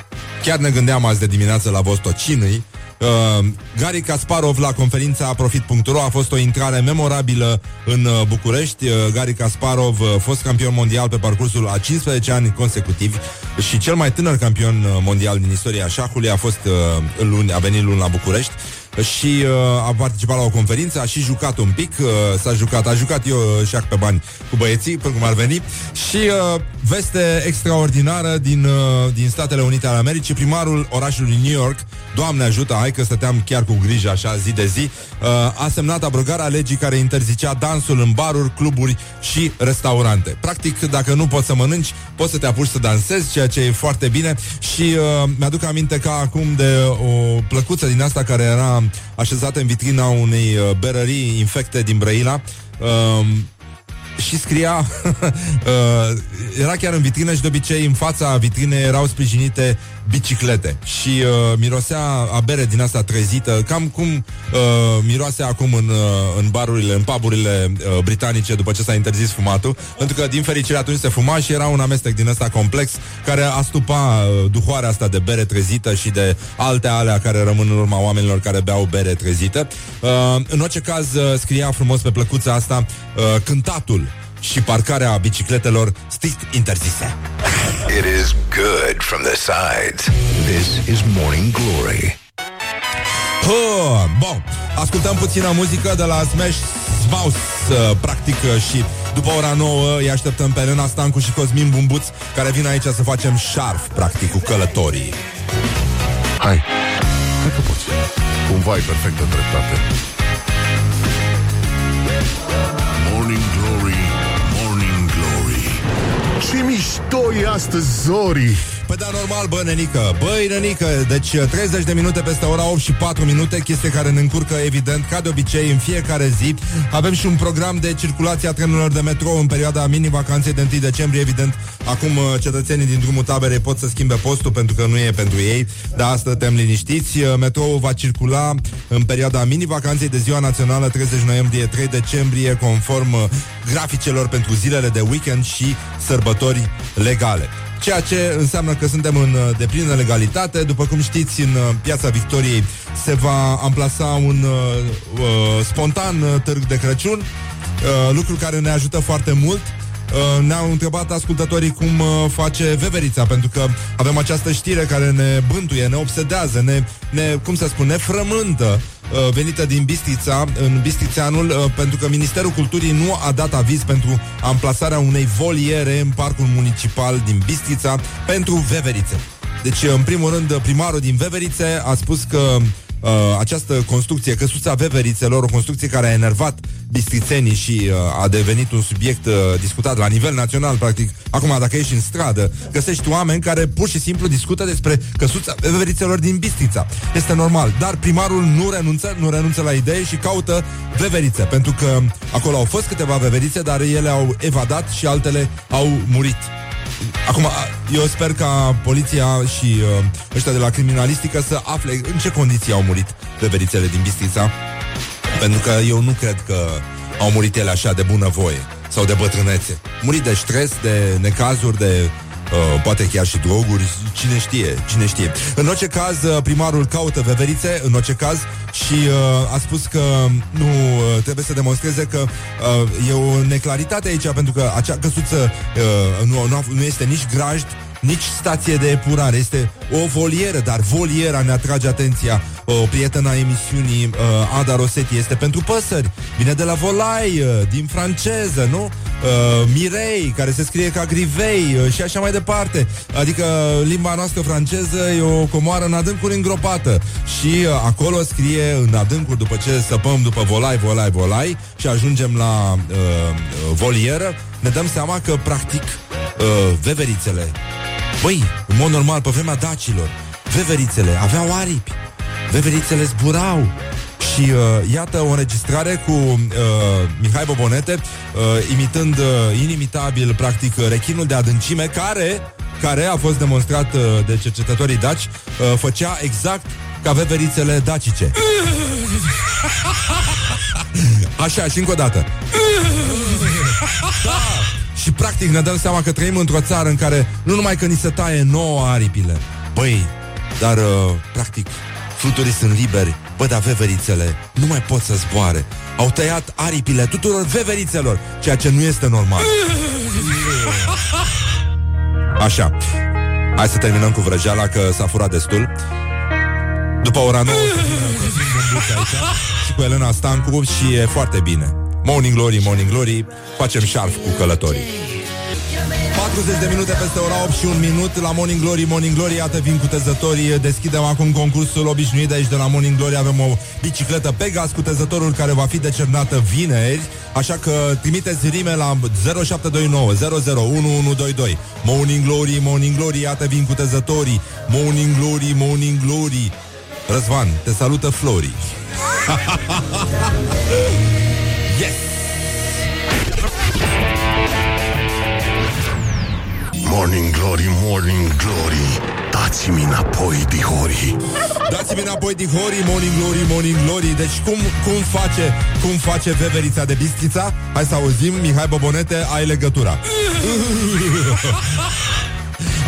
chiar ne gândeam azi de dimineață la Vostocinui, Uh, Gary Kasparov la conferința Profit.ro a fost o intrare memorabilă în uh, București. Uh, Gary Kasparov, uh, fost campion mondial pe parcursul a 15 ani consecutivi și cel mai tânăr campion uh, mondial din istoria șahului a fost uh, luni, a venit luni la București și uh, a participat la o conferință, a și jucat un pic, uh, s-a jucat, a jucat eu uh, șac pe bani cu băieții, până cum ar veni, și uh, veste extraordinară din, uh, din Statele Unite ale Americii, primarul orașului New York, Doamne ajută, hai că stăteam chiar cu grijă așa zi de zi, uh, a semnat abrogarea legii care interzicea dansul în baruri, cluburi și restaurante. Practic, dacă nu poți să mănânci, poți să te apuci să dansezi, ceea ce e foarte bine și uh, mi-aduc aminte ca acum de o plăcuță din asta care era așezată în vitrina unei uh, berării infecte din Brăila. Uh, și scria uh, Era chiar în vitrină și de obicei în fața vitrinei erau sprijinite biciclete. Și uh, mirosea a bere din asta trezită, cam cum uh, miroase acum în, uh, în barurile, în puburile uh, britanice după ce s-a interzis fumatul, pentru că din fericire atunci se fuma și era un amestec din ăsta complex care astupa uh, duhoarea asta de bere trezită și de alte alea care rămân în urma oamenilor care beau bere trezită. Uh, în orice caz uh, scria frumos pe plăcuța asta uh, cântatul și parcarea bicicletelor strict interzise. It is good from the sides. This is Morning Glory. Huh, bun, ascultăm puțină muzică de la Smash Mouse, uh, practic, uh, și după ora 9 îi așteptăm pe Elena Stancu și Cosmin Bumbuț, care vin aici să facem șarf, practic, cu călătorii. Hai, hai că poți. Cumva ai perfectă dreptate. Ce mișto e astăzi, Zori! Păi da, normal, bă, nenică. Băi, nenică, deci 30 de minute peste ora 8 și 4 minute Chestie care ne încurcă, evident, ca de obicei În fiecare zi. Avem și un program de circulație a trenurilor de metrou În perioada mini-vacanței de 1 decembrie. Evident, acum uh, cetățenii din drumul taberei Pot să schimbe postul pentru că nu e pentru ei. Dar asta tem liniștiți. Uh, Metroul va circula în perioada mini-vacanței De ziua națională 30 noiembrie 3 decembrie Conform uh, graficelor pentru zilele de weekend Și sărbători legale ceea ce înseamnă că suntem în uh, deplină legalitate. După cum știți, în uh, Piața Victoriei se va amplasa un uh, uh, spontan uh, târg de Crăciun, uh, lucru care ne ajută foarte mult. Uh, ne-au întrebat ascultătorii cum uh, face veverița, pentru că avem această știre care ne bântuie, ne obsedează, ne, ne cum să spun, ne frământă uh, venită din Bistrița, în Bistrițeanul, uh, pentru că Ministerul Culturii nu a dat aviz pentru amplasarea unei voliere în parcul municipal din Bistrița pentru veverițe. Deci, în primul rând, primarul din Veverițe a spus că uh, această construcție, căsuța veverițelor, o construcție care a enervat bistrițenii și uh, a devenit un subiect uh, discutat la nivel național, practic. Acum, dacă ești în stradă, găsești oameni care pur și simplu discută despre căsuța veverițelor din Bistrița. Este normal, dar primarul nu renunță, nu renunță la idee și caută veverițe, pentru că acolo au fost câteva veverițe, dar ele au evadat și altele au murit. Acum, eu sper ca poliția și uh, ăștia de la criminalistică să afle în ce condiții au murit veverițele din Bistrița. Pentru că eu nu cred că au murit ele așa de bunăvoie sau de bătrânețe. Murit de stres, de necazuri, de Uh, poate chiar și droguri, cine știe, cine știe. În orice caz, uh, primarul caută veverițe, în orice caz, și uh, a spus că nu uh, trebuie să demonstreze că uh, e o neclaritate aici, pentru că acea căsuță uh, nu, nu, nu este nici grajd, nici stație de epurare, este o volieră, dar voliera ne atrage atenția. O prietenă a emisiunii, uh, Ada Rosetti, este pentru păsări. Vine de la volai, uh, din franceză, nu? Uh, Mirei, care se scrie ca grivei uh, și așa mai departe. Adică limba noastră franceză e o comoară în adâncuri îngropată și uh, acolo scrie în adâncuri după ce săpăm după volai, volai, volai și ajungem la uh, uh, volieră, ne dăm seama că practic uh, veverițele Băi, în mod normal, pe vremea dacilor, veverițele aveau aripi, veverițele zburau. Și uh, iată o înregistrare cu uh, Mihai Bobonete uh, imitând uh, inimitabil, practic, uh, rechinul de adâncime care, care a fost demonstrat uh, de cercetătorii daci, uh, făcea exact ca veverițele dacice. Așa, și încă o dată. Da! Și practic ne dăm seama că trăim într-o țară în care nu numai că ni se taie nouă aripile, băi, dar uh, practic fluturii sunt liberi, bă, dar veverițele nu mai pot să zboare. Au tăiat aripile tuturor veverițelor, ceea ce nu este normal. Așa. Hai să terminăm cu vrăjeala că s-a furat destul. După ora 9 o să vină Cosmin Bumbuț aici și cu Elena Stancu și e foarte bine. Morning Glory, Morning Glory, facem șarf cu călătorii. 40 de minute peste ora 8 și un minut la Morning Glory, Morning Glory, iată vin cu tezătorii. Deschidem acum concursul obișnuit de aici de la Morning Glory. Avem o bicicletă Pegas cu tezătorul care va fi decernată vineri. Așa că trimiteți rime la 0729 001122. Morning Glory, Morning Glory, iată vin cu tezătorii. Morning Glory, Morning Glory. Răzvan, te salută Flori. Yes! Morning glory, morning glory Dați-mi înapoi, dihori Dați-mi înapoi, dihori, morning glory, morning glory Deci cum, cum face, cum face veverița de bistrița? Hai să auzim, Mihai Bobonete, ai legătura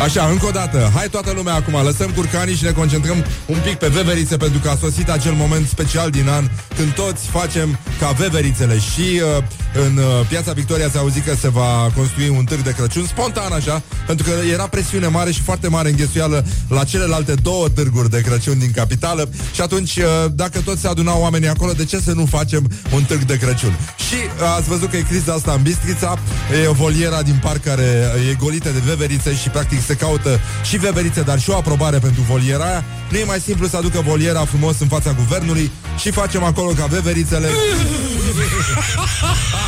Așa, încă o dată, hai toată lumea acum, lăsăm curcanii și ne concentrăm un pic pe veverițe, pentru că a sosit acel moment special din an când toți facem ca veverițele și uh, în uh, Piața Victoria s-a auzit că se va construi un târg de Crăciun, spontan așa, pentru că era presiune mare și foarte mare înghesuială la celelalte două târguri de Crăciun din capitală și atunci, uh, dacă toți se adunau oamenii acolo, de ce să nu facem un târg de Crăciun? Și uh, ați văzut că e criza asta în Bistrița, e o voliera din parc care e golită de veverițe și practic se caută și veverițe, dar și o aprobare pentru voliera aia. Nu e mai simplu să aducă voliera frumos în fața guvernului și facem acolo ca veverițele...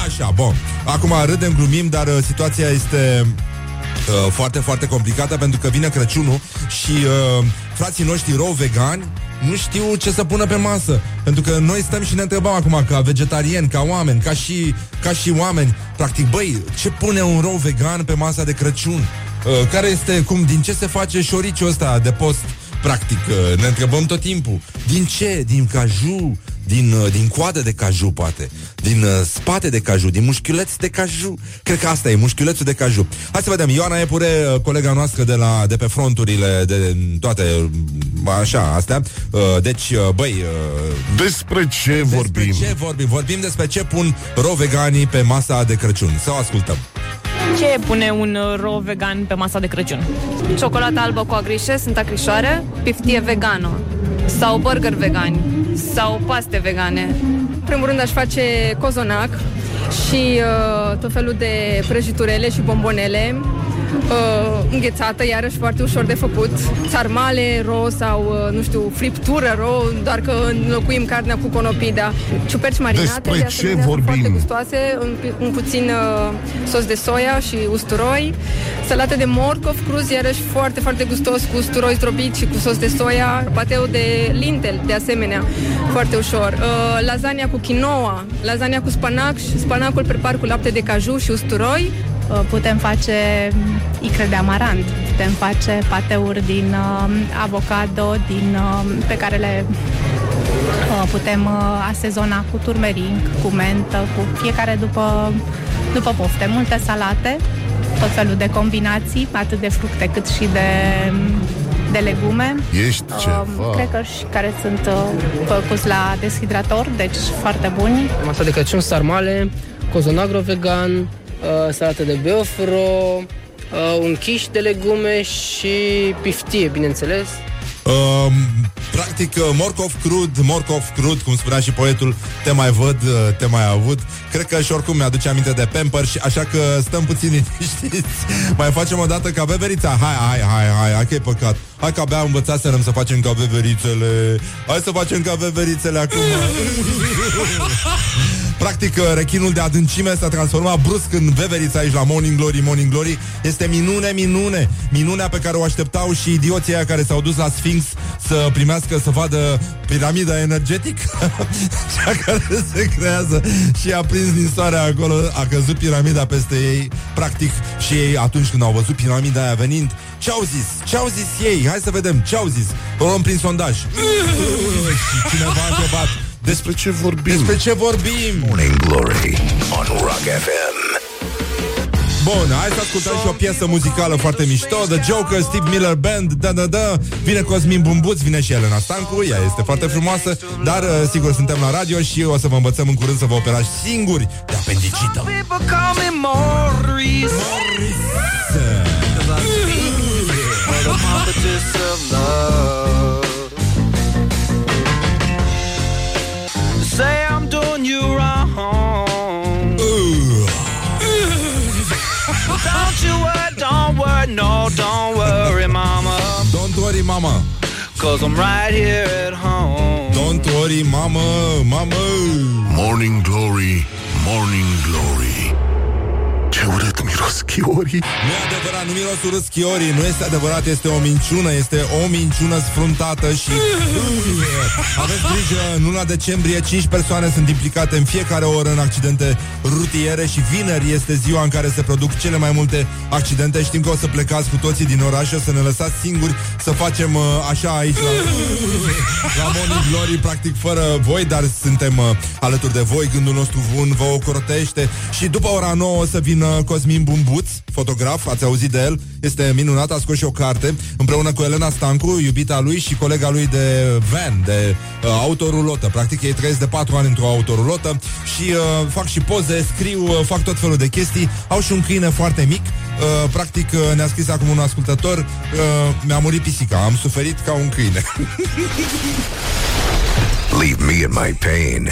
Așa, bun. Acum râdem, glumim, dar uh, situația este uh, foarte, foarte complicată pentru că vine Crăciunul și uh, frații noștri rău vegani nu știu ce să pună pe masă. Pentru că noi stăm și ne întrebăm acum ca vegetarieni, ca oameni, ca și, ca și oameni. Practic, băi, ce pune un rău vegan pe masa de Crăciun? Uh, care este, cum, din ce se face șoriciul ăsta de post? Practic, uh, ne întrebăm tot timpul. Din ce? Din caju? Din, uh, din coadă de caju, poate. Din uh, spate de caju, din mușchiuleț de caju. Cred că asta e, mușchiulețul de caju. Hai să vedem. Ioana Epure, uh, colega noastră de, la, de pe fronturile, de toate, uh, așa, astea. Uh, deci, uh, băi... Uh, Despre ce despre vorbim? ce vorbim? Vorbim despre ce pun ro veganii pe masa de Crăciun. Să o ascultăm. Ce pune un uh, ro vegan pe masa de Crăciun? Ciocolată albă cu agrișe, sunt acrișoare, piftie vegană sau burger vegani sau paste vegane. În primul rând aș face cozonac și uh, tot felul de prăjiturele și bombonele uh, înghețată, iarăși foarte ușor de făcut. Sarmale ro sau, uh, nu știu, friptură ro, doar că înlocuim carnea cu conopida. Ciuperci marinate, Despre de ce asemenea, sunt vorbim? foarte gustoase, un, pi- un puțin uh, sos de soia și usturoi. Salată de morcov cruz, iarăși foarte, foarte gustos, cu usturoi zdrobit și cu sos de soia. Pateu de lintel, de asemenea, foarte ușor. Uh, lasagna cu quinoa, lasagna cu spanac și spanacul prepar cu lapte de caju și usturoi. Uh, Putem face icre de amarant, putem face pateuri din uh, avocado, din, uh, pe care le uh, putem uh, asezona cu turmeric, cu mentă, cu fiecare după, după pofte. Multe salate, tot felul de combinații, atât de fructe cât și de, de legume. Ești ceva. Uh, crackers care sunt uh, făcuți la deshidrator, deci foarte buni. Masa de Crăciun, sarmale, cozonagro vegan, uh, salată de băuf ro, uh, un quiche de legume și piftie, bineînțeles. Um, practic, uh, morcov crud, morcov crud, cum spunea și poetul, te mai văd, uh, te mai avut. Cred că și oricum mi-aduce aminte de Pampers, și așa că stăm puțin liniștiți. Mai facem o dată ca veverița. Hai, hai, hai, hai, hai că e păcat. Hai că abia învățaserăm să facem ca veverițele. Hai să facem ca veverițele acum. Practic, uh, rechinul de adâncime s-a transformat brusc în veverița aici la Morning Glory, Morning Glory. Este minune, minune. Minunea pe care o așteptau și idioții aia care s-au dus la Sphinx să primească, să vadă piramida energetic cea care se creează și a prins din soare acolo, a căzut piramida peste ei, practic, și ei atunci când au văzut piramida aia venind, ce au zis? Ce au zis ei? Hai să vedem, ce au zis? O luăm prin sondaj. și cineva a întrebat, Despre ce vorbim? despre ce vorbim? Morning Glory on Rock FM. Bun, hai să ascultăm și o piesă muzicală foarte mișto The Joker, Steve Miller Band Da, da, da Vine Cosmin Bumbuț, vine și Elena Stancu Ea este foarte frumoasă Dar, uh, sigur, suntem la radio și o să vă învățăm în curând să vă operați singuri de apendicită Say I'm doing you wrong. Don't you worry, don't worry, no, don't worry, mama. Don't worry, mama Cause I'm right here at home. Don't worry, mama, mama Morning Glory, Morning Glory Ce urât mi miros chiorii. Nu e adevărat, nu miros urât schiorii, nu este adevărat, este o minciună, este o minciună sfruntată și... Aveți grijă, în luna decembrie 5 persoane sunt implicate în fiecare oră în accidente rutiere și vineri este ziua în care se produc cele mai multe accidente. Știm că o să plecați cu toții din oraș, o să ne lăsați singuri să facem uh, așa aici la, la Morning Glory, practic fără voi, dar suntem uh, alături de voi, gândul nostru bun vă ocrotește și după ora 9 o să vină Cosmin Bumbuț, fotograf, ați auzit de el, este minunat, a scos și o carte împreună cu Elena Stancu, iubita lui și colega lui de van, de uh, autorulotă. Practic ei trăiesc de 4 ani într-o autorulotă și uh, fac și poze, scriu, uh, fac tot felul de chestii. Au și un câine foarte mic. Uh, practic uh, ne-a scris acum un ascultător, uh, mi-a murit pisica, am suferit ca un câine. Leave me in my pain.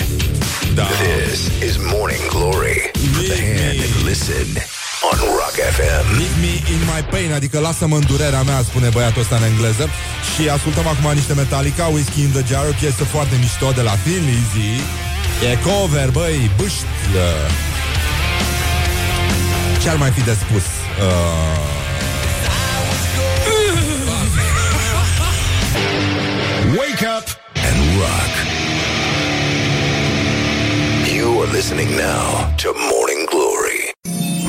This is Morning Glory. Put the hand and listen on Rock FM. Leave me in my pain, adică lasă-mă în durerea mea, spune băiatul ăsta în engleză. Și ascultăm acum niște Metallica, Whiskey in the Jar, o piesă foarte mișto de la Thin Lizzy. E cover, băi, bâști. Ce ar mai fi de spus? Uh... Wake up and rock. You are listening now to Morning Glory.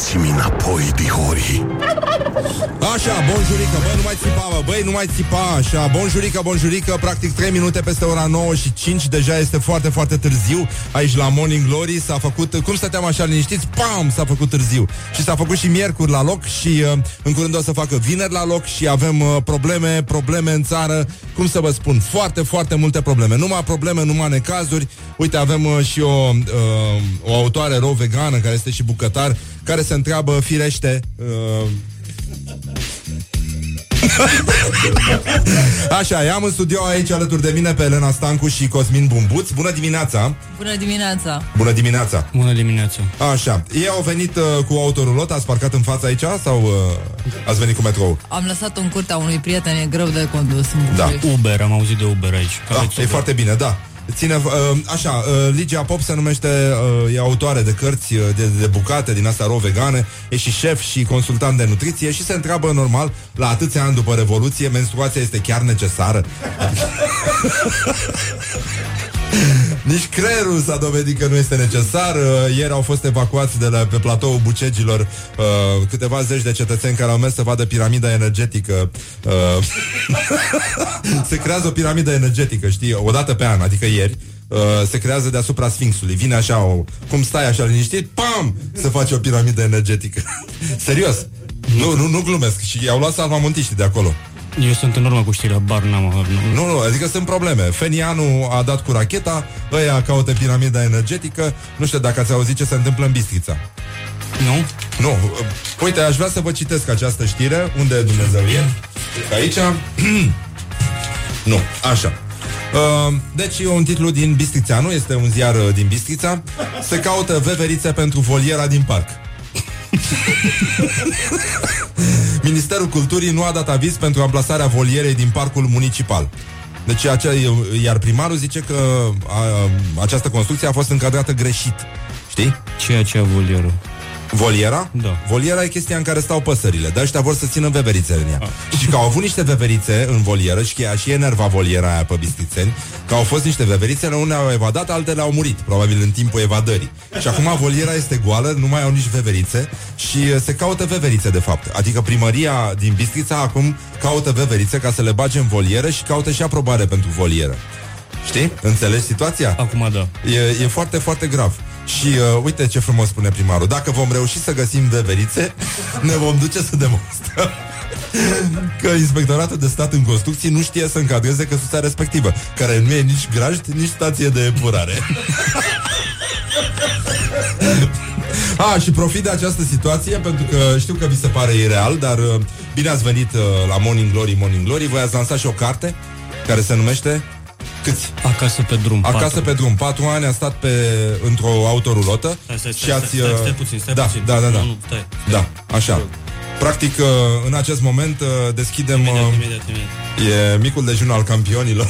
dați-mi înapoi, dihori. Așa, bonjurică, băi, nu mai țipa, bă, băi, nu mai țipa, așa, bonjurică, bonjurică, practic 3 minute peste ora 9 și 5, deja este foarte, foarte târziu, aici la Morning Glory. S-a făcut, cum stăteam așa liniștiți, pam, s-a făcut târziu. Și s-a făcut și miercuri la loc și uh, în curând o să facă vineri la loc și avem uh, probleme, probleme în țară, cum să vă spun, foarte, foarte multe probleme, numai probleme, numai necazuri, uite, avem uh, și o, uh, o autoare ro vegană care este și bucătar, care se întreabă firește uh, Așa, i-am în studio aici alături de mine pe Elena Stancu și Cosmin Bumbuț. Bună dimineața! Bună dimineața! Bună dimineața! Bună dimineața! Așa, ei au venit uh, cu autorulot, ați parcat în fața aici sau uh, ați venit cu metrou? Am lăsat-o în curtea unui prieten, e greu de condus. în Da. București. Uber, am auzit de Uber aici. Da, e foarte bine, da. Ține, uh, așa, uh, Ligia Pop se numește, uh, e autoare de cărți uh, de, de bucate din astea ro-vegane, e și șef și consultant de nutriție și se întreabă normal, la atâția ani după Revoluție, menstruația este chiar necesară? Nici creierul s-a dovedit că nu este necesar. Uh, Ieri au fost evacuați de la, pe platoul Bucegilor uh, câteva zeci de cetățeni care au mers să vadă piramida energetică. Uh, se creează o piramidă energetică, știi, o dată pe an, adică ieri. Uh, se creează deasupra Sfinxului. Vine așa, o, cum stai așa liniștit, pam, se face o piramidă energetică. Serios. Nu, nu, nu glumesc. Și i-au luat salvamontiștii de acolo. Eu sunt în urmă cu știrea, bar n-am nu. Nu, nu, adică sunt probleme. Fenianu a dat cu racheta, ăia caută piramida energetică. Nu știu dacă ați auzit ce se întâmplă în Bistrița. Nu? Nu. Uite, aș vrea să vă citesc această știre. Unde Dumnezeu e? Aici. nu, așa. Uh, deci e un titlu din Bistrițeanu, este un ziar uh, din Bistrița. Se caută veverițe pentru voliera din parc. Ministerul Culturii nu a dat aviz pentru amplasarea volierei din parcul municipal. Deci acea, iar primarul zice că a, această construcție a fost încadrată greșit. Știi? Ce e aceea volieră? Voliera? Da. Voliera e chestia în care stau păsările, dar ăștia vor să țină veverițele în ea. Și că au avut niște veverițe în volieră și că a și enerva voliera aia pe bistrițeni, că au fost niște veverițe, unele au evadat, altele au murit, probabil în timpul evadării. Și acum voliera este goală, nu mai au nici veverițe și uh, se caută veverițe, de fapt. Adică primăria din Bistrița acum caută veverițe ca să le bage în volieră și caută și aprobare pentru volieră. Știi? Înțelegi situația? Acum da. E, e foarte, foarte grav. Și uh, uite ce frumos spune primarul. Dacă vom reuși să găsim veverițe, ne vom duce să demonstrăm că inspectoratul de stat în construcții nu știe să încadreze căsuța respectivă, care nu e nici grajd, nici stație de epurare. A, și profit de această situație pentru că știu că vi se pare ireal, dar uh, bine ați venit uh, la Morning Glory, Morning Glory. Voi ați lansat și o carte care se numește Câți? Acasă pe drum. Acasă patru. pe drum. Patru ani a stat pe, într-o autorulotă Stai, stai, și stai, ați... stai, stai, uh, stai puțin, stai da, puțin. Da, da, da. Nu, nu, stai. Da, așa. Practic, uh, în acest moment uh, deschidem... Imediat, uh, imediat, imediat. E micul dejun al campionilor.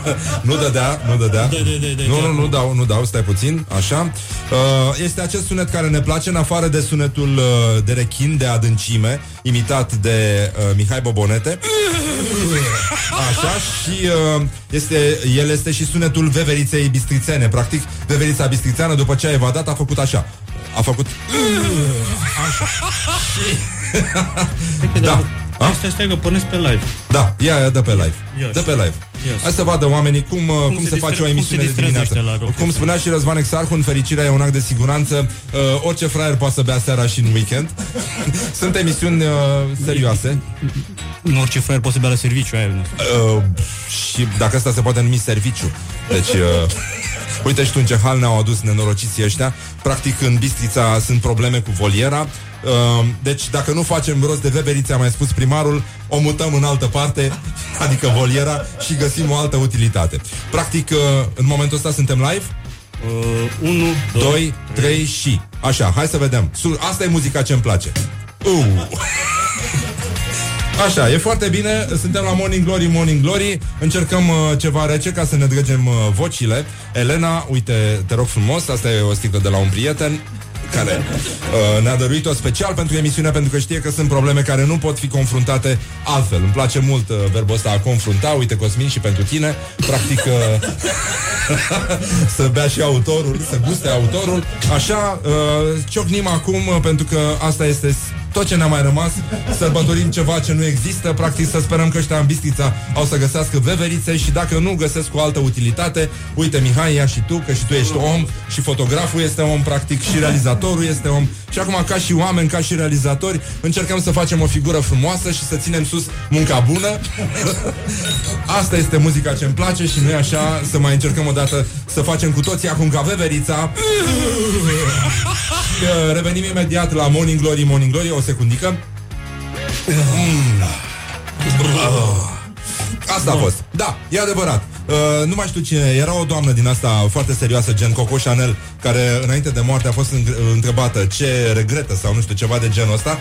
nu dădea, nu dădea. Da, da, da, da, nu, da. nu, nu dau, nu dau, stai puțin, așa. Uh, este acest sunet care ne place, în afară de sunetul uh, de rechin, de adâncime, imitat de uh, Mihai Bobonete. Așa, și uh, este, el este și sunetul veveriței bistrițene. Practic, veverița bistrițeană, după ce a evadat, a făcut așa. A făcut... Așa. Și... da. Stai, stai, stai, că pornesc pe live. Da, ia, ia, dă pe live. Yes. Dă pe live. Yes. Hai să vadă oamenii cum, cum, cum se, se face distre- o emisiune cum de se distrează dimineață. ăștia la Rock Cum FM. spunea și Răzvan Exarhun, fericirea e un act de siguranță. Uh, orice fraier poate să bea seara și în weekend. Sunt emisiuni uh, serioase. Nu orice fraier poate să bea la serviciu aia. nu. Uh, și dacă asta se poate numi serviciu. Deci, uh, uite și tu în ce hal ne-au adus nenorociții ăștia. Practic, în Bistrița sunt probleme cu voliera. Uh, deci, dacă nu facem rost de veverițe, a mai spus primarul, o mutăm în altă parte, adică voliera, și găsim o altă utilitate. Practic, uh, în momentul ăsta suntem live. Uh, 1, 2, 2, 3 și. Așa, hai să vedem. Su- Asta e muzica ce îmi place. Uh. Așa, e foarte bine, suntem la Morning Glory, Morning Glory Încercăm uh, ceva rece ca să ne dregem uh, vocile Elena, uite, te rog frumos Asta e o sticlă de la un prieten care uh, ne-a dăruit-o special pentru emisiune pentru că știe că sunt probleme care nu pot fi confruntate altfel. Îmi place mult uh, verbul ăsta a confrunta. Uite, Cosmin, și pentru tine. Practic, uh, să bea și autorul, să guste autorul. Așa, uh, ciocnim acum uh, pentru că asta este s- tot ce ne-a mai rămas Sărbătorim ceva ce nu există. Practic să sperăm că ăștia în Bistrița Au să găsească veverițe și dacă nu găsesc o altă utilitate Uite Mihai, ia și tu, că și tu ești om Și fotograful este om, practic Și realizatorul este om. Și acum ca și oameni, ca și realizatori Încercăm să facem o figură frumoasă Și să ținem sus munca bună. Asta este muzica ce îmi place Și noi așa să mai încercăm o dată Să facem cu toții acum ca veverița. Și, uh, revenim imediat la Morning Glory, Morning Glory, o secundică. Mm. Ah. Asta a fost. Da, e adevărat. Uh, nu mai știu cine, era o doamnă din asta foarte serioasă, gen Coco Chanel, care înainte de moarte a fost îngr- întrebată ce regretă sau nu știu, ceva de genul ăsta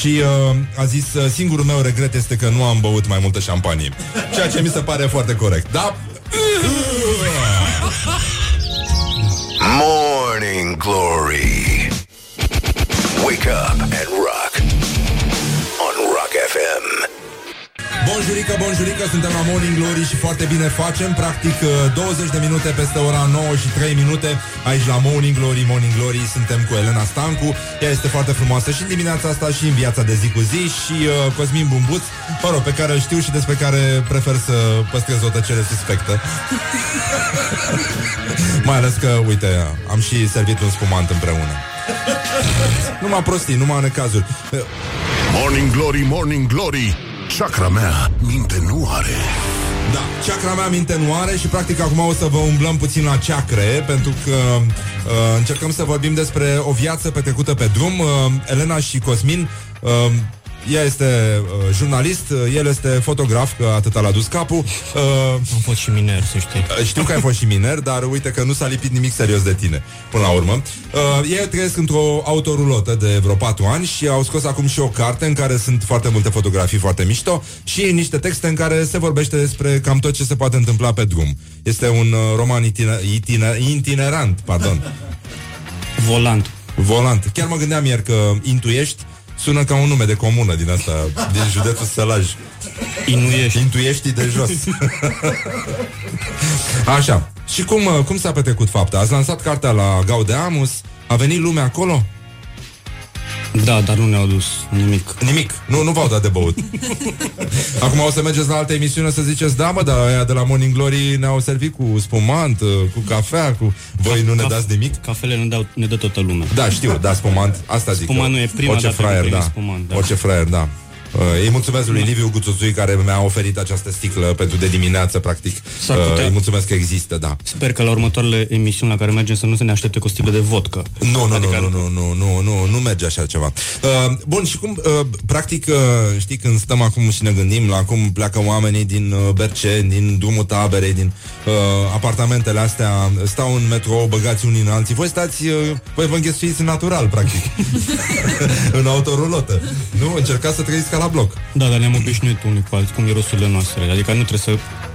și uh, a zis, uh, singurul meu regret este că nu am băut mai multă șampanie. Ceea ce mi se pare foarte corect. Da? Morning Glory. Wake up and rock. Bonjurică, bonjurică, suntem la Morning Glory și foarte bine facem. Practic uh, 20 de minute peste ora 9 și 3 minute Aici la Morning Glory, Morning Glory Suntem cu Elena Stancu. Ea este foarte frumoasă și în dimineața asta și în viața de zi cu zi Și uh, Cosmin Bumbuț Mă rog, pe care îl știu și despre care prefer să păstrez o tăcere suspectă. Mai ales că, uite, am și servit un spumant împreună. Numai prostii, numai necazuri. Morning Glory, Morning Glory Chakra mea minte nu are Da, chakra mea minte nu are și practic acum o să vă umblăm puțin la chakre pentru că uh, încercăm să vorbim despre o viață petrecută pe drum. Uh, Elena și Cosmin uh, ea este uh, jurnalist, uh, el este fotograf, că atât l-a dus capul. Uh, Am fost și miner, să știi. Uh, Știu că ai fost și miner, dar uite că nu s-a lipit nimic serios de tine, până la urmă. Uh, ei trăiesc într-o autorulotă de vreo 4 ani și au scos acum și o carte în care sunt foarte multe fotografii foarte mișto și niște texte în care se vorbește despre cam tot ce se poate întâmpla pe drum. Este un uh, roman itiner- itiner- itinerant, pardon. Volant. Volant. Chiar mă gândeam ieri că intuiești sună ca un nume de comună din asta, din județul Sălaj. Inuiești. Intuiești de jos. Așa. Și cum, uh, cum s-a petrecut fapta? Ați lansat cartea la Gaudeamus? A venit lumea acolo? Da, dar nu ne-au dus nimic. Nimic. Nu, nu v-au dat de băut. Acum o să mergeți la alte emisiune să ziceți, da, mă, dar aia de la Morning Glory ne-au servit cu spumant, uh, cu cafea, cu... Voi nu ne Caf- dați nimic? Cafele ne, dau, ne dă toată lumea. Da, știu, da, spumant. Asta zic. Spumant eu. nu e prima Orice dată când fraier, primi da. spumant, da. Orice fraier, da. Uh, îi mulțumesc lui Liviu Guțuțui care mi-a oferit această sticlă pentru de dimineață, practic. S-ar putea. Uh, îi mulțumesc că există, da. Sper că la următoarele emisiuni la care mergem să nu se ne aștepte cu o sticlă de vodcă. Nu, nu, adică... nu, nu, nu, nu, nu, nu merge așa ceva. Uh, bun, și cum, uh, practic, uh, știi, când stăm acum și ne gândim la cum pleacă oamenii din uh, Berceni, din drumul taberei, din uh, apartamentele astea, stau în metrou, băgați unii în alții, voi stați, uh, voi vă înghesuiți natural, practic, în autorulotă. Nu? Încercați să trăiți ca la bloc. Da, dar ne-am obișnuit unii cu alții cu mirosurile noastre. Adică nu trebuie să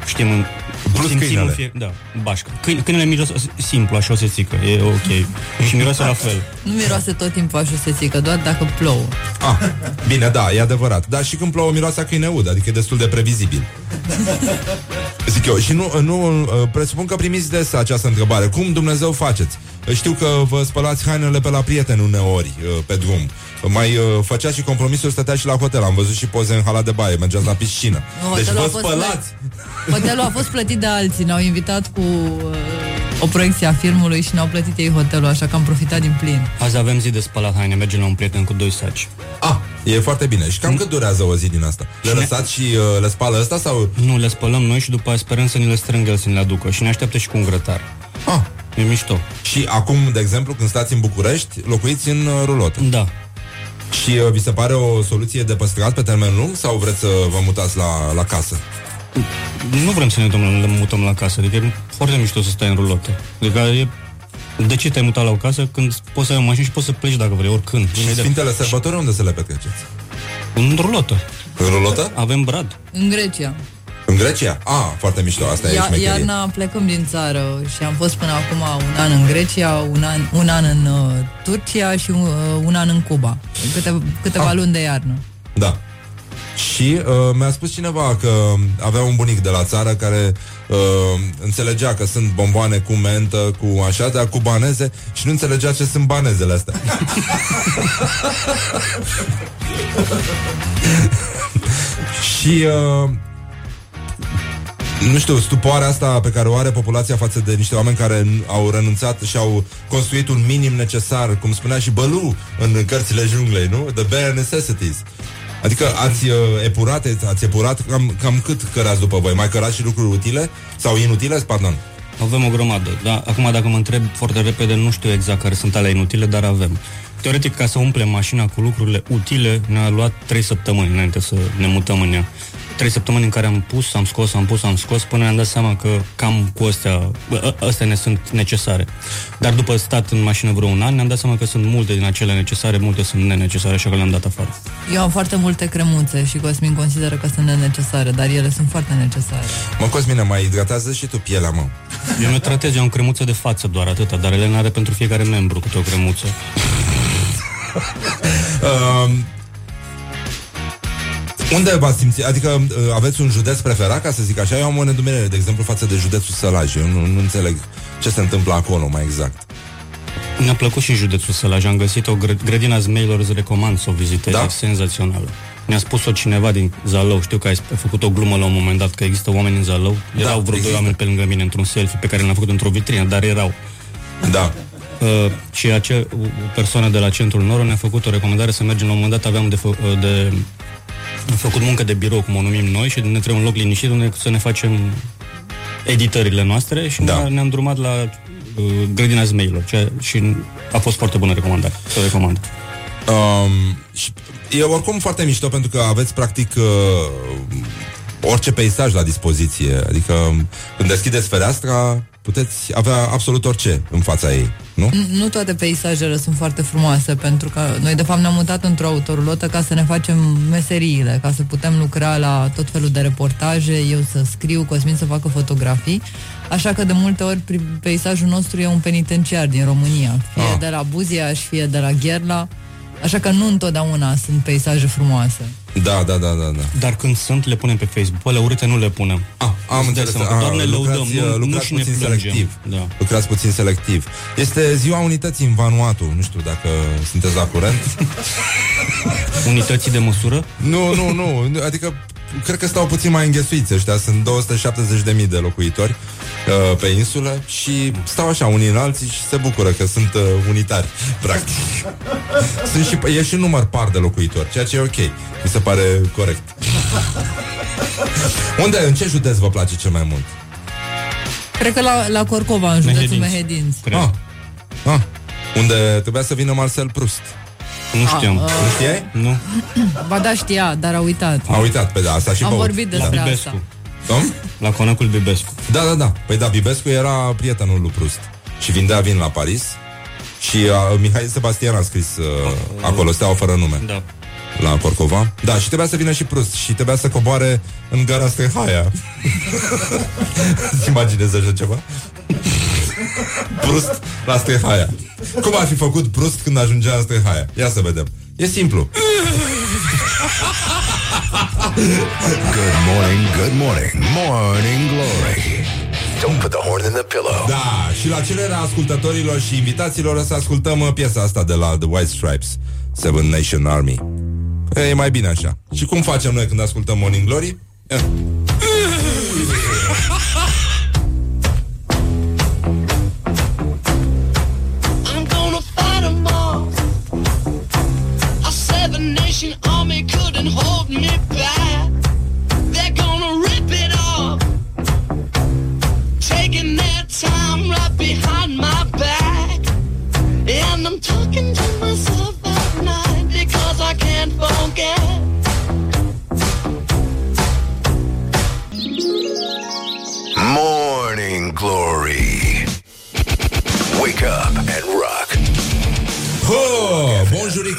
știm în... Plus simțim câinele. în fie, da, bașcă. Câine, câinele miros simplu, așa o să țică, e ok. Și miroase la fel. Nu miroase tot timpul așa sețică, doar dacă plouă. Ah, bine, da, e adevărat. Dar și când plouă miroase a câine ud, adică e destul de previzibil. Zic eu, și nu, nu uh, presupun că primiți des această întrebare. Cum Dumnezeu faceți? Știu că vă spălați hainele pe la prieteni uneori uh, pe drum. Mai uh, făceați și compromisuri, stătea și la hotel. Am văzut și poze în halat de baie, mergeați la piscină. Nu, Deci hotelul vă a fost spălați. Hotelul a fost plătit de alții, ne-au invitat cu uh, o proiecție a filmului și ne-au plătit ei hotelul, așa că am profitat din plin. Azi avem zi de spălat haine, mergem la un prieten cu doi saci. Ah, e foarte bine. Și cam cât durează o zi din asta? Le lăsați și uh, le spală ăsta sau... Nu, le spălăm noi și după aia sperăm să ni le strângă el să ni le aducă. Și ne așteaptă și cu un grătar. Ah. E mișto. Și acum, de exemplu, când stați în București, locuiți în uh, rulotă. Da. Și uh, vi se pare o soluție de păstrat pe termen lung sau vreți să vă mutați la, la casă? Nu vrem să ne dăm, le mutăm la casă, adică e foarte mișto să stai în rulotă. Adică e... De ce te-ai mutat la o casă când poți să ai o mașină și poți să pleci dacă vrei, oricând? Și Sfintele Sărbători unde să le petreceți? În rulotă. În rulotă? Avem brad. În Grecia. În Grecia? Ah, foarte mișto, asta e Ia, șmecherie. iarna plecăm din țară și am fost până acum un an în Grecia, un an, un an în uh, Turcia și un, uh, un an în Cuba. Câte, câteva Ah. luni de iarnă. Da. Și uh, mi-a spus cineva că avea un bunic de la țară care uh, înțelegea că sunt bomboane cu mentă, cu așa, dar cu baneze și nu înțelegea ce sunt banezele astea. și uh, nu știu, stupoarea asta pe care o are populația față de niște oameni care n- au renunțat și au construit un minim necesar, cum spunea și Bălu în cărțile junglei, nu? The bare necessities. Adică ați uh, epurat, ați epurat cam, cam cât cărați după voi? Mai cărați și lucruri utile? Sau inutile? Pardon. Avem o grămadă. Da, acum dacă mă întreb foarte repede, nu știu exact care sunt alea inutile, dar avem. Teoretic, ca să umplem mașina cu lucrurile utile, ne-a luat 3 săptămâni înainte să ne mutăm în ea. 3 săptămâni în care am pus, am scos, am pus, am scos, până ne-am dat seama că cam cu astea, bă, ă- astea ne sunt necesare. Dar după stat în mașină vreo un an, ne-am dat seama că sunt multe din acele necesare, multe sunt nenecesare, așa că le-am dat afară. Eu am foarte multe cremuțe și Cosmin consideră că sunt nenecesare, dar ele sunt foarte necesare. Mă, Cosmine, mai hidratează și tu pielea, mă. Eu mi tratez, eu am cremuță de față doar atâta, dar Elena are pentru fiecare membru câte o cremuță. Uh, unde v-ați simțit? Adică uh, aveți un județ preferat, ca să zic așa? Eu am o nedumerire, de exemplu, față de județul Sălaj. Eu nu, nu înțeleg ce se întâmplă acolo mai exact. Ne-a plăcut și județul Sălaj. Am găsit o gră- grădina zmeilor, îți recomand să o vizitezi, da? e senzațională. Ne-a spus-o cineva din Zalău, știu că ai sp- făcut o glumă la un moment dat că există oameni în Zalău. Da, Erau vreo doi există. oameni pe lângă mine într-un selfie pe care l-am făcut într-o vitrină, dar erau. Da. Uh, și ace- o persoană de la centrul Noro ne-a făcut o recomandare să mergem la un moment dat, aveam de, fă- uh, de am făcut muncă de birou, cum o numim noi, și ne trebuie un loc liniștit unde să ne facem editările noastre și da. ne-am drumat la uh, grădina zmeilor ceea, și a fost foarte bună recomandare. Să o recomand. Um, și e oricum foarte mișto pentru că aveți practic uh, orice peisaj la dispoziție. Adică când deschideți fereastra puteți avea absolut orice în fața ei, nu? N- Nu toate peisajele sunt foarte frumoase, pentru că noi de fapt ne-am mutat într-o autorulotă ca să ne facem meseriile, ca să putem lucra la tot felul de reportaje, eu să scriu, Cosmin să facă fotografii, așa că de multe ori pri- peisajul nostru e un penitenciar din România, fie Ah. de la Buziaș, fie de la Gherla, așa că nu întotdeauna sunt peisaje frumoase. Da, da, da, da, da. Dar când sunt, le punem pe Facebook. Pe alea urâte nu le punem. Ah, am Îți dai înțeles. seama că Ah, doar ne lăudăm, lucrați, nu, nu lucrați și ne puțin plângem. selectiv. Da. Lucrați puțin selectiv. Este ziua unității în Vanuatu. Nu știu dacă sunteți la curent. Unității de măsură? Nu, nu, nu. Adică cred că stau puțin mai înghesuiți ăștia. Sunt 270.000 de locuitori uh, pe insulă și stau așa unii în alții și se bucură că sunt uh, unitari, practic. sunt și, e și număr par de locuitori, ceea ce e ok. Mi se pare corect. Unde, în ce județ vă place cel mai mult? Cred că la, la Corcova, în județul Mehedinți. Mehedinți. Ah. Ah. Unde trebuia să vină Marcel Proust. Nu știam. Ah, Nu știai? Nu. Ba da, știa, dar a uitat. A uitat pe da, asta și Am băut. vorbit despre La asta. Bibescu. Tom? La conacul Bibescu. Da, da, da. Păi da, Bibescu era prietenul lui Proust. Și vindea vin la Paris. Și uh, Mihai Sebastian a scris uh, acolo, steaua fără nume. Da. La Corcova. Da, și trebuia să vină și Proust. Și trebuia să coboare în gara Stehaia. Îți imaginezi așa ceva? Proust la Stehaia. Cum ar fi făcut Proust când ajungea în Stehaia? Ia să vedem. E simplu. Good morning, good morning, morning glory. Don't put the horn in the pillow. Da, și la cererea ascultătorilor și invitaților o să ascultăm uh, piesa asta de la The White Stripes, Seven Nation Army. E mai bine așa. Și cum facem noi când ascultăm Morning Glory? Eh.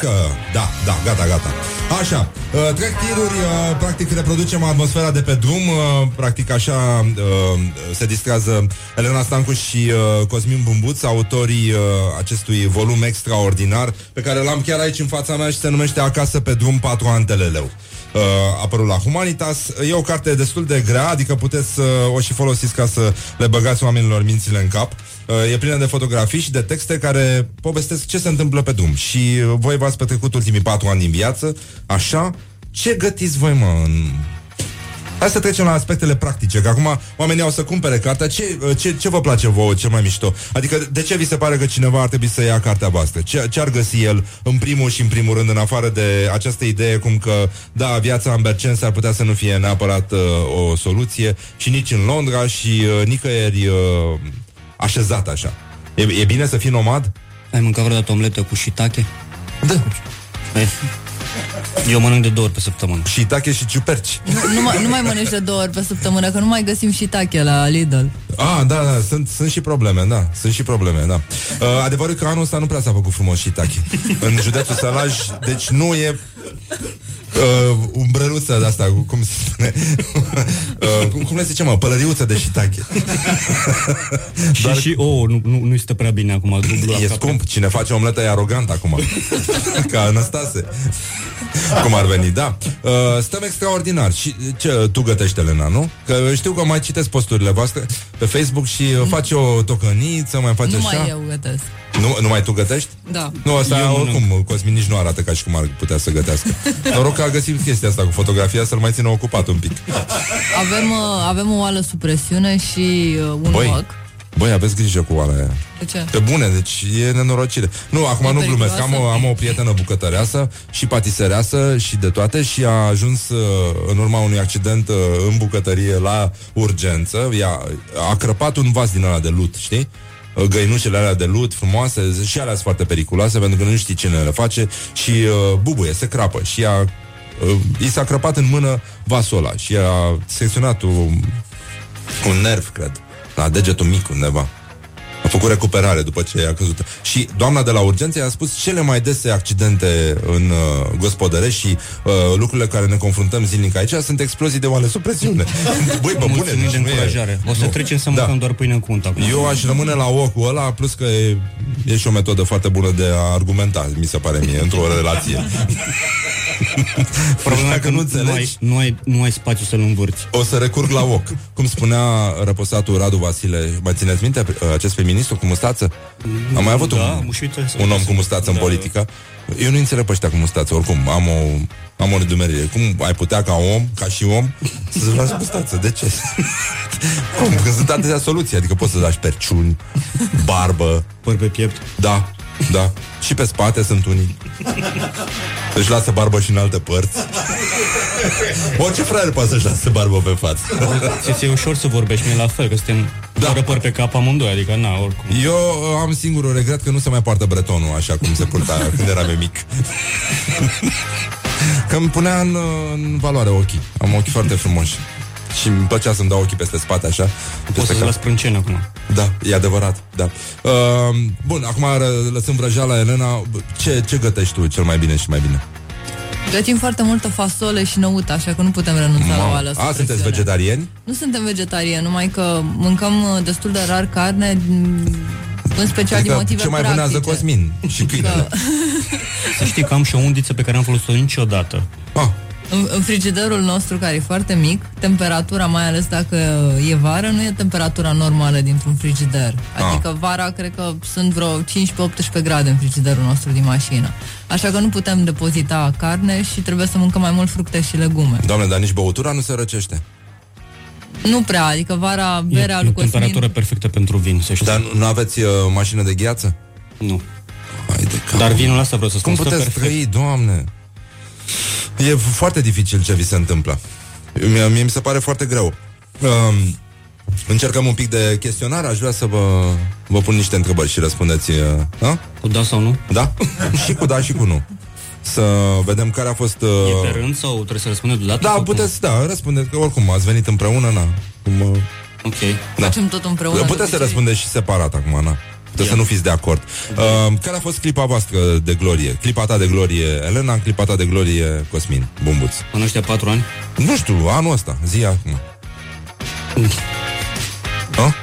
Bonjurică! Da, da, gata, gata. Așa, uh, trec tiruri, uh, practic reproducem atmosfera de pe drum, uh, practic așa uh, se distrează Elena Stancu și uh, Cosmin Bumbuț, autorii uh, acestui volum extraordinar, pe care l-am chiar aici în fața mea și se numește Acasă pe drum 4 ani Teleleu. Uh, apărut la Humanitas. E o carte destul de grea, adică puteți să o și folosiți ca să le băgați oamenilor mințile în cap. Uh, e plină de fotografii și de texte care povestesc ce se întâmplă pe drum. Și uh, voi v-ați petrecut ultimii patru ani din viață, așa. Ce gătiți voi, mă, în... Hai să trecem la aspectele practice, că acum oamenii au să cumpere cartea. Ce, uh, ce, ce vă place vouă cel mai mișto? Adică de ce vi se pare că cineva ar trebui să ia cartea voastră? Ce, ce ar găsi el în primul și în primul rând, în afară de această idee cum că, da, viața în Bercen s-ar putea să nu fie neapărat uh, o soluție și nici în Londra și uh, nicăieri uh, așezat așa. E, e bine să fii nomad? Ai mâncat vreodată omletă cu shiitake? Da. E, Eu mănânc de două ori pe săptămână. Shiitake și ciuperci. Nu, nu, mai, nu mai mănânci de două ori pe săptămână, că nu mai găsim și tache la Lidl. Ah, da, da, sunt, sunt și probleme, da, sunt și probleme, da. Uh, adevărul că anul ăsta nu prea s-a făcut frumos și tachi. În județul Sălaj, deci nu e uh, umbrăluță de asta, cum se spune? uh, cum, cum le zice, mă? Pălăriuță de shiitake. Și, și ouă, nu, nu, nu este prea bine acum. Dublu la E cap. scump, cine face omletă e arogant acum Ca Anastase Cum ar veni, da uh, Stăm extraordinar Și ce tu gătești, Elena, nu? Că știu că mai citesc posturile voastre Pe Facebook și uh, faci o tocăniță Mai faci Nu așa mai eu gătesc. Nu, numai tu gătești? Da. Nu, asta Eu mănânc. oricum Cosmin nici nu arată ca și cum ar putea să gătească Noroc că a găsit chestia asta cu fotografia Să-l mai țină ocupat un pic Avem, uh, avem o oală sub presiune și uh, un Băi. wok. Băi, aveți grijă cu oala aia De ce? Pe bune, deci e nenorocire. Nu, acum E nu glumesc. Am o, periculoasă? am o prietenă bucătăreasă și patisereasă și de toate și a ajuns uh, în urma unui accident uh, în bucătărie la urgență. Ea a crăpat un vas din ăla de lut, știi? Uh, Găinușele alea de lut frumoase și alea sunt foarte periculoase pentru că nu știi cine le face și uh, bubuie, se crapă și ea uh, i s-a crăpat în mână vasul ăla și a secționat un, un nerv, cred, la degetul mic undeva. A făcut recuperare după ce a căzut. Și doamna de la urgență i-a spus cele mai dese accidente în uh, gospodărești și uh, lucrurile care ne confruntăm zilnic aici sunt explozii de oale sub presiune. Băi, pe bune, Mulțumim deci de nu e- încurajare. O să nu. trecem să Da. mâncăm doar pâine cu unt acum. Eu aș rămâne la ocul ăla, plus că e, e și o metodă foarte bună de a argumenta, mi se pare mie, într-o relație. Problema e Dacă că nu nu, înțelegi- ai, nu, ai, nu ai spațiu să-l învârți. O să recurg la ochi. Cum spunea răposatul Radu Vasile, mai țineți minte uh, acest feministru cu mustață? Am mai avut Da, un, și uite, să- un om cu mustață în Da. politică. Eu nu înțeleg pe ăștia cu mustață, oricum, am o, am o nedumerire. Cum ai putea ca om, ca și om, să-ți lași mustață? De ce? Cum? Când sunt atâtea soluții, adică poți să lași perciuni, barbă. Păr pe piept. Da, da. Și pe spate sunt unii. Își lasă barbă și în alte părți. Orice fraier poate să-și lasă barbă pe față. Ți-e ușor să vorbești mie la fel, că suntem da. fără păr pe cap amândoi, adică na, oricum. Eu uh, am singurul regret că nu se mai poartă bretonul așa cum se purta când eram eu mic. că îmi punea în, uh, în valoare ochii. Am ochi foarte frumoși. Și îmi plăcea să-mi dau ochii peste spate așa. Poți Peste să cap. la sprânceni acum. Da, e adevărat, da. Uh, bun, acum ră- lăsând vrăjeala, Elena, ce, ce gătești tu cel mai bine și mai bine? Gătim foarte multă fasole și năută, așa că nu putem renunța la o Mamă. ală A, sunteți vegetarieni? Nu suntem vegetariani, numai că mâncăm uh, destul de rar carne, m, în special din Adică motive ce mai practice. vânează Cosmin și câinele. Să știi că am și o undiță pe care am folosit-o niciodată. Ah. În, în frigiderul nostru, care e foarte mic, temperatura, mai ales dacă e vară, nu e temperatura normală dintr-un frigider. Adică vara, cred că sunt vreo 15-18 grade în frigiderul nostru din mașină. Așa că nu putem depozita carne și trebuie să mâncăm mai mult fructe și legume. Doamne, dar nici băutura nu se răcește. Nu prea, adică vara, berea e lui o temperatură Cosmin... perfectă pentru vin, să știți. Dar nu, nu aveți uh, mașină de gheață? Nu. Hai de cap. Dar vinul ăsta vreau să spun Cum stă puteți perfect. trăi, doamne? E foarte dificil ce vi se întâmplă. Mie, mie mi se pare foarte greu. Um, încercăm un pic de chestionar, aș vrea să vă, vă pun niște întrebări și răspundeți. Uh, a? Cu da sau nu? Da? și cu da și cu nu. Să vedem care a fost... Uh... E pe rând sau trebuie să răspundem deodată? Da, sau puteți, da, răspundeți, că oricum ați venit împreună, na. Cum, uh... Ok. Da. Facem tot împreună. Puteți de să obicei. răspundeți și separat acum, na. Puteți să nu fiți de acord. Uh, care a fost clipa voastră de glorie? Clipa ta de glorie, Elena, clipa ta de glorie, Cosmin, Bumbuț. În ăștia patru ani? Nu știu, anul ăsta, zi acum. Ha?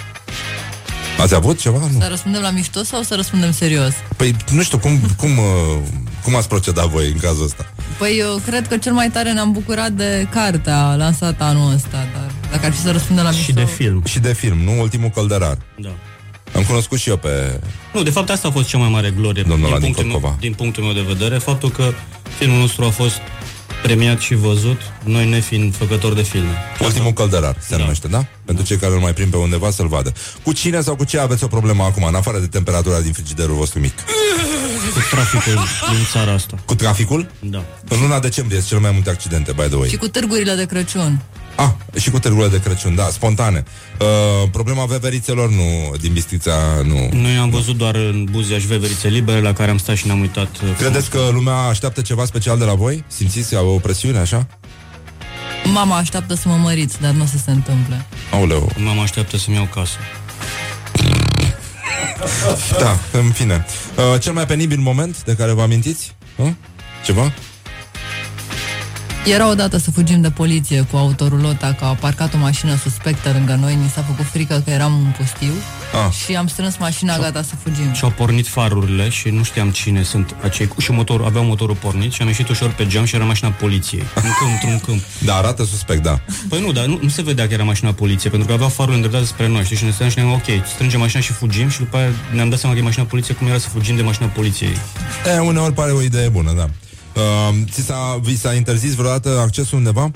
Ați avut ceva? Nu. Să răspundem la mișto sau să răspundem serios? Păi, nu știu, cum, cum, uh, cum ați procedat voi în cazul ăsta? Păi eu cred că cel mai tare ne-am bucurat de cartea lansată anul ăsta, dar dacă ar fi să răspundem la mișto... film. Și de film, nu ultimul călderar. Da. Am cunoscut și eu pe... Nu, de fapt asta a fost cea mai mare glorie Domnul Adi punctul, Cotcova. meu, din punctul meu de vedere, faptul că filmul nostru a fost premiat și văzut, noi nefiind făcători de filme. Ultimul călderar se da. numește, da? Pentru cei care îl mai prind pe undeva să-l vadă. Cu cine sau cu ce aveți o problemă acum, în afară de temperatura din frigiderul vostru mic? Cu traficul din țara asta. Cu traficul? Da. În luna decembrie sunt cele mai multe accidente, by the way. Și cu târgurile de Crăciun. Ah, și cu târgurile de Crăciun, da, spontane. Uh, problema veverițelor, nu, din Bistrița, nu. Noi am văzut doar în Buziaș veverițe libere la care am stat și ne-am uitat. uh, Credeți că lumea așteaptă ceva special de la voi? Simțiți o presiune așa? Mama așteaptă să mă măriți, dar nu o să se întâmple. Aoleu. Mama așteaptă să-mi iau casă. Da, în fine. Uh, cel mai penibil moment de care vă amintiți? Uh? Ceva? Era odată să fugim de poliție cu autorulota că a parcat o mașină suspectă lângă noi, ni s-a făcut frică că eram în pustiu Ah. și am strâns mașina gata să fugim. Și au pornit farurile și nu știam cine sunt acei și motorul, aveau motorul pornit și am ieșit ușor pe geam și era mașina poliției. În câmp, într-un câmp. Da, arată suspect, da. Păi nu, dar nu, nu se vedea că era mașina poliției, pentru că avea farul îndreptat spre noi, știi? Și ne stăteam și ne ok, strângem mașina și fugim și după aia ne-am dat seama că e mașina poliției, cum era să fugim de mașina poliției. E, uneori pare o idee bună, da. Uh, ți s-a, vi s-a interzis vreodată accesul undeva?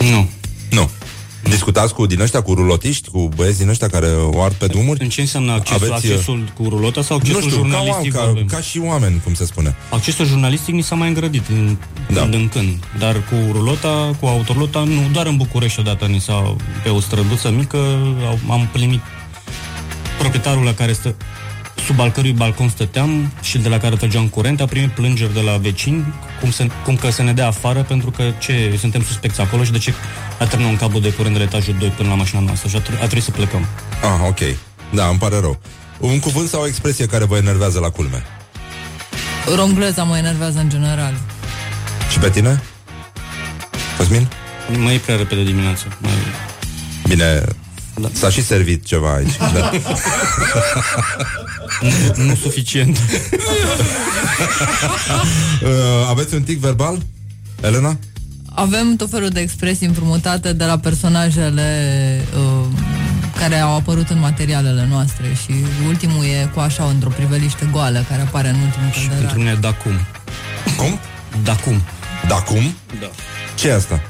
Nu. Nu. Discutați cu din ăștia, cu rulotiști, cu băieți din ăștia care o ard pe drumuri? În ce înseamnă accesul, Aveți, uh, accesul cu rulota sau accesul nu știu, ca, jurnalistic? ca, vorbim? ca și oameni, cum se spune. Accesul jurnalistic ni s-a mai îngrădit în, da. când în când, dar cu rulota, cu autorulota, nu, doar în București odată ni s-a, pe o străduță mică, au- am primit proprietarul la care stă, sub al cărui balcon stăteam și de la care trăgeam curent, a primit plângeri de la vecini, cum, să, cum că să ne dea afară pentru că ce, suntem suspecți acolo și de ce a terminat un cablu de curent de la etajul 2 până la mașina noastră și a, tre- a trebuit să plecăm. Ah, ok. Da, îmi pare rău. Un cuvânt sau o expresie care vă enervează la culme? Rongleza mă enervează în general. Și pe tine? Cosmin? Mai e prea repede dimineața. Mai... Bine, Da. S-a și servit ceva aici. Da. nu, nu suficient. uh, aveți un tic verbal? Elena? Avem tot felul de expresii împrumutate de la personajele uh, care au apărut în materialele noastre și ultimul e cu așa într-o priveliște goală care apare în ultimul Pentru călderar. mine da cum. Cum? Da cum. Da cum? Da. ce e asta?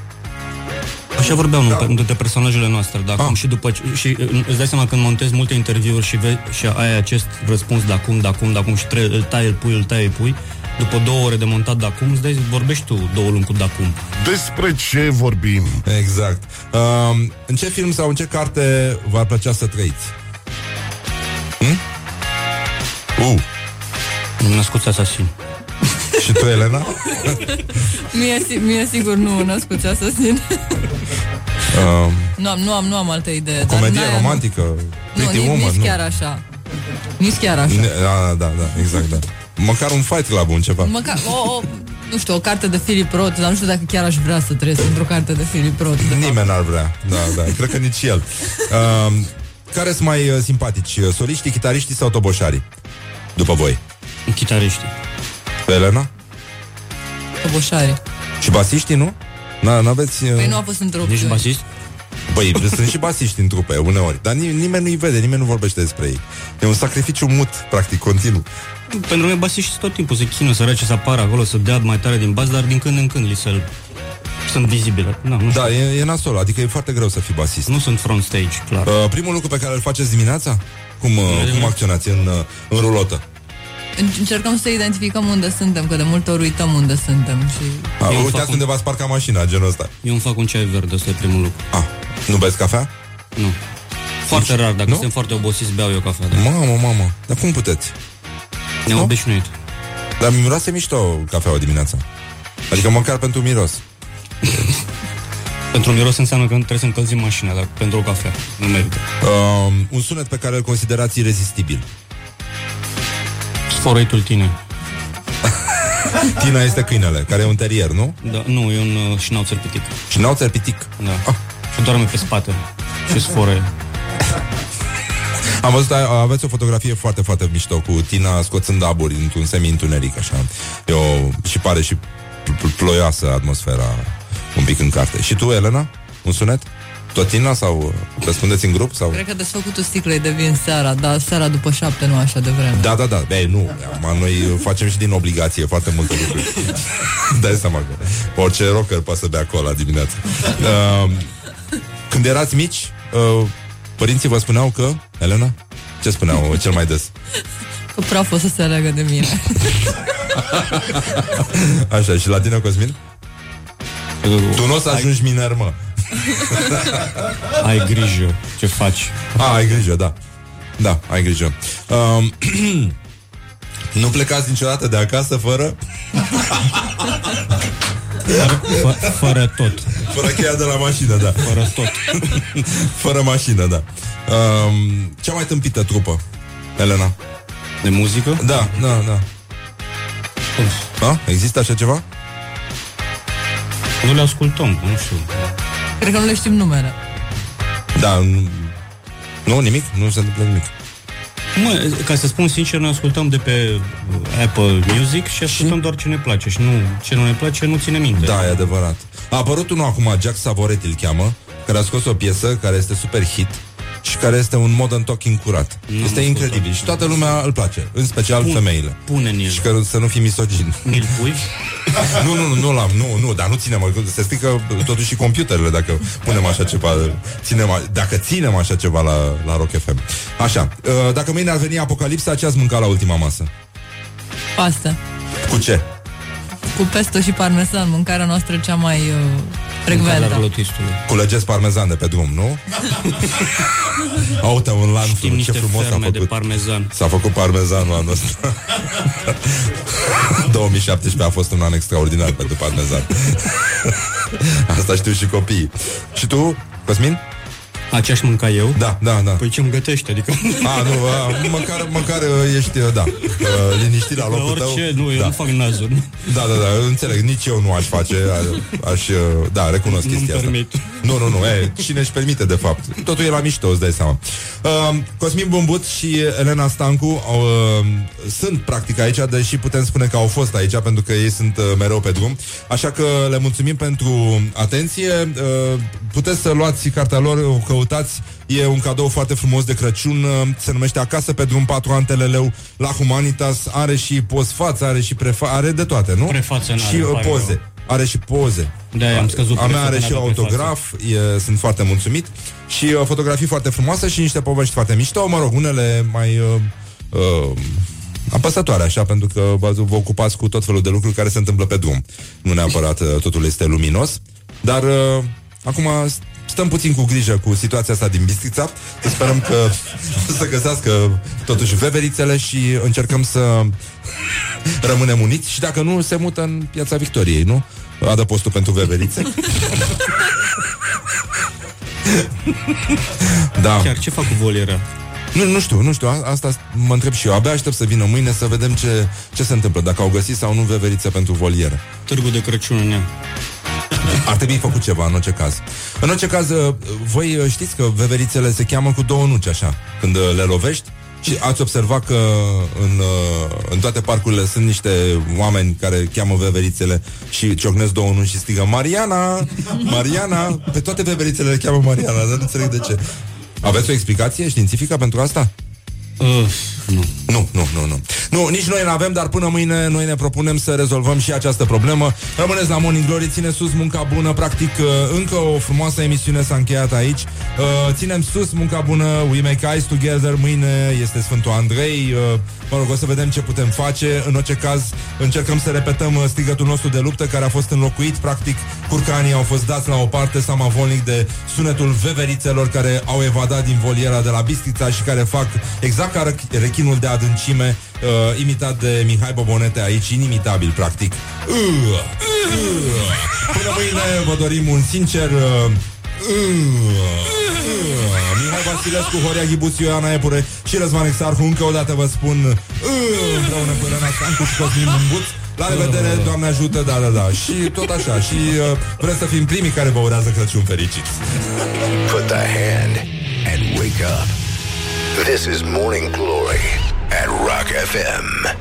Așa vorbeam da. nu, de personajele noastre, da, Ah. cum și după ce, și uh, îți dai seama când montezi multe interviuri și, ve, și ai acest răspuns da cum, da cum, da cum și tre- îl tai, îl pui, îl tai, îl pui, după două ore de montat da cum, îți dai, vorbești tu două luni cu da cum. Despre ce vorbim? Exact. Um, în ce film sau în ce carte v-ar plăcea să trăiți? Hm? Uh. Născuți asasin. Și tu, Elena? Mie, si- mie sigur nu născuți asasin. Um, nu, am, nu, am, nu am altă idee. dar comedie n-aia- romantică? Nu, Pretty nici, Woman? nici nu. chiar așa. Nici chiar așa. Ne- Da, da, da, exact, da. Măcar un fight club, un ceva. Măcar, o, o, nu știu, o carte de Philip Roth, dar nu știu dacă chiar aș vrea să trăiesc într-o carte de Philip Roth. de fapt. Nimeni n-ar vrea. Da, da, cred că nici el. Um, care sunt mai uh, simpatici? uh, Soliștii, chitariștii sau toboșarii? După voi. Chitariștii. Pe Elena? Toboșare. Și basiștii, nu? Na, n-aveți... Uh... Păi nu a fost într-o Nici basist? Băi, sunt și basiști în trupe, uneori Dar ni- nimeni nu-i vede, nimeni nu vorbește despre ei E un sacrificiu mut, practic, continuu Pentru mine basiștii tot timpul se chinuă să rece să apară acolo, să dea mai tare din bas, dar din când în când li se sunt vizibile. Da, nu știu. Da, e, e nasol, adică e foarte greu să fii basist Nu sunt front stage, clar. uh, Primul lucru pe care îl faceți dimineața? Cum, uh, cum acționați în, uh, în rulotă? En- Încercăm să identificăm unde suntem, că de multe ori uităm unde suntem și... A, Eu uitați fac unde v-ați parcat mașina, genul ăsta Eu îmi fac un ceai verde, ăsta e primul lucru. A, nu beți cafea? Nu. Foarte rar, dacă Nu? suntem foarte obosiți, beau eu cafea. Da. Mamă, mamă, dar cum puteți? Ne-am obișnuit. Dar miroase mișto cafeaua dimineața Adică măcar pentru miros Pentru miros înseamnă că trebuie să încălzim mașina, dar pentru o cafea nu merită. uh, Un sunet pe care îl considerați irezistibil Sfărăitul tine. Tina este câinele, care e un terier, nu? Da, nu, e un uh, șnauțer pitic. Și n-au pitic Da. Ah. Și doarme pe spate. Și sforă. Am văzut, a- aveți o fotografie foarte, foarte mișto Cu Tina scoțând aburi într-un semi-întuneric Așa e o, Și pare și pl- pl- ploioasă atmosfera Un pic în carte Și tu, Elena? Un sunet? Tot Tina sau răspundeți în grup? Sau? Cred că desfăcutul sticlei de vin seara, dar seara după șapte nu așa de vreme. Da, da, da, Bine, nu Acum noi facem și din obligație foarte multe lucruri Dai seama că Orice rocker poate să bea cola dimineața uh, Când erați mici uh, Părinții vă spuneau că Elena? Ce spuneau cel mai des? Că praf o să se aleagă de mine. Așa, și la tine, Cosmin? Tu nu o să ajungi miner, mă Ai grijă ce faci. A, ai grijă, da Da, ai grijă um, Nu plecați niciodată de acasă fără Fă, fără tot. Fără cheia de la mașină, da Fără tot. Fără mașină, da um, Cea mai tâmpită trupă Elena De muzică? Da, da, da da? Există așa ceva? Nu le ascultăm, nu știu. Cred că nu le știm numele. Da, nu, nu nimic? Nu se întâmplă nimic Mă, ca să spun sincer, noi ascultăm de pe uh, Apple Music și ascultăm doar ce ne place și nu ce nu ne place nu ține minte. Da, e adevărat A apărut unul acum, Jack Savoretti îl cheamă Care a scos o piesă care este super hit și care este un modern talking curat. Nu este am incredibil ascultat. și toată lumea îl place, în special Pun- femeile. Pune în el. Și că să nu fii misogin. Mi-l pui? nu, nu, nu, nu l-am, nu, nu, dar nu ținem, se strică totuși și computerele dacă punem așa ceva, ținem, a- dacă ținem așa ceva la, la Rock FM. Așa, uh, dacă mâine ar veni apocalipsa, ce ați mâncat la ultima masă? Pasta. Cu ce? Cu pesto și parmesan, mâncarea noastră cea mai uh, frecventă. Culegeți parmezan de pe drum, nu? Uite, un lan Știm ce niște frumos s-a ferme de făcut. parmezan. S-a făcut parmezanul anul ăsta. 2017 a fost un an extraordinar pentru parmezan. Asta știu și copiii. Și tu, Cosmin? Aceeași mânca eu? Da, da, da. Păi ce îmi gătește, adică... A, nu, a, măcar, măcar uh, ești, uh, da, uh, liniștit la locul tău. Orice, nu, eu da. nu fac nazuri. Da, da, da, înțeleg, nici eu nu aș face, a- aș, uh, da, recunosc Nu-mi chestia asta. permit. Nu, nu, nu, e, cine își permite, de fapt. Totul e la mișto, îți dai seama. Uh, Cosmin Bumbut și Elena Stancu au, uh, sunt practic aici, deși putem spune că au fost aici, pentru că ei sunt uh, mereu pe drum. Așa că le mulțumim pentru atenție. Uh, puteți să luați cartea lor, o căutați. E un cadou foarte frumos de Crăciun, uh, se numește Acasă pe drum 4 Anteleleu la Humanitas, are și postfață, are și prefa, are de toate, nu? Prefață n-are, Și îmi uh, pare poze. rău. Are și poze. De-aia am scăzut A mea prețul are până și la autograf, e, sunt foarte mulțumit și uh, fotografii foarte frumoase și niște povești foarte mișto, mă rog, unele mai uh, uh, apăsătoare așa, pentru că vă, vă ocupați cu tot felul de lucruri care se întâmplă pe drum. Nu neapărat uh, totul este luminos, dar uh, acum stăm puțin cu grijă cu situația asta din Bistrița. Să sperăm că o să găsească totuși veverițele și încercăm să rămânem uniți și dacă nu, se mută în Piața Victoriei, nu? Adăpostul pentru veverițe. da. Chiar ce fac cu voliera? Nu, nu știu, nu știu, a- asta mă întreb și eu. Abia aștept să vină mâine să vedem ce, ce se întâmplă, dacă au găsit sau nu veverițe pentru volieră. Târgul de Crăciun în ea. Ar trebui făcut ceva în orice caz. În orice caz, uh, voi uh, știți că veverițele se cheamă cu două nuci, așa, când uh, le lovești. Și ați observat că în, uh, în toate parcurile sunt niște oameni care cheamă veverițele și ciocnesc două nuci și strigă Mariana! Mariana! Pe toate veverițele le cheamă Mariana, dar nu înțeleg de ce. Aveți o explicație științifică pentru asta? Uh, nu. Nu, nu, nu, nu. Nu, nici noi nu avem, dar până mâine noi ne propunem să rezolvăm și această problemă. Rămâneți la Morning Glory, ține sus munca bună, practic uh, încă o frumoasă emisiune s-a încheiat aici. Uh, ținem sus munca bună, we make eyes together, mâine este Sfântul Andrei, uh, mă rog, o să vedem ce putem face. În orice caz, încercăm să repetăm uh, strigătul nostru de luptă care a fost înlocuit, practic, curcanii au fost dați la o parte samavolnic de sunetul veverițelor care au evadat din voliera de la Bistrița și care fac exact ca rech- rechinul de adâncime uh, imitat de Mihai Bobonete aici, inimitabil, practic. Uh, uh. Până mâine vă dorim un sincer... Uh, uh, Mihai Vasilescu, Horia Ghibuțiu, Ioana Epure și Răzvan Exarhu. Încă o dată vă spun uh, Împreună cu Elena Stancu și Cosmin Mumbuț La revedere, Doamne ajută, da, da, da. Și tot așa, și uh, vrem să fim primii care vă urează Crăciun fericit Put the hand and wake up. This is Morning Glory at Rock FM.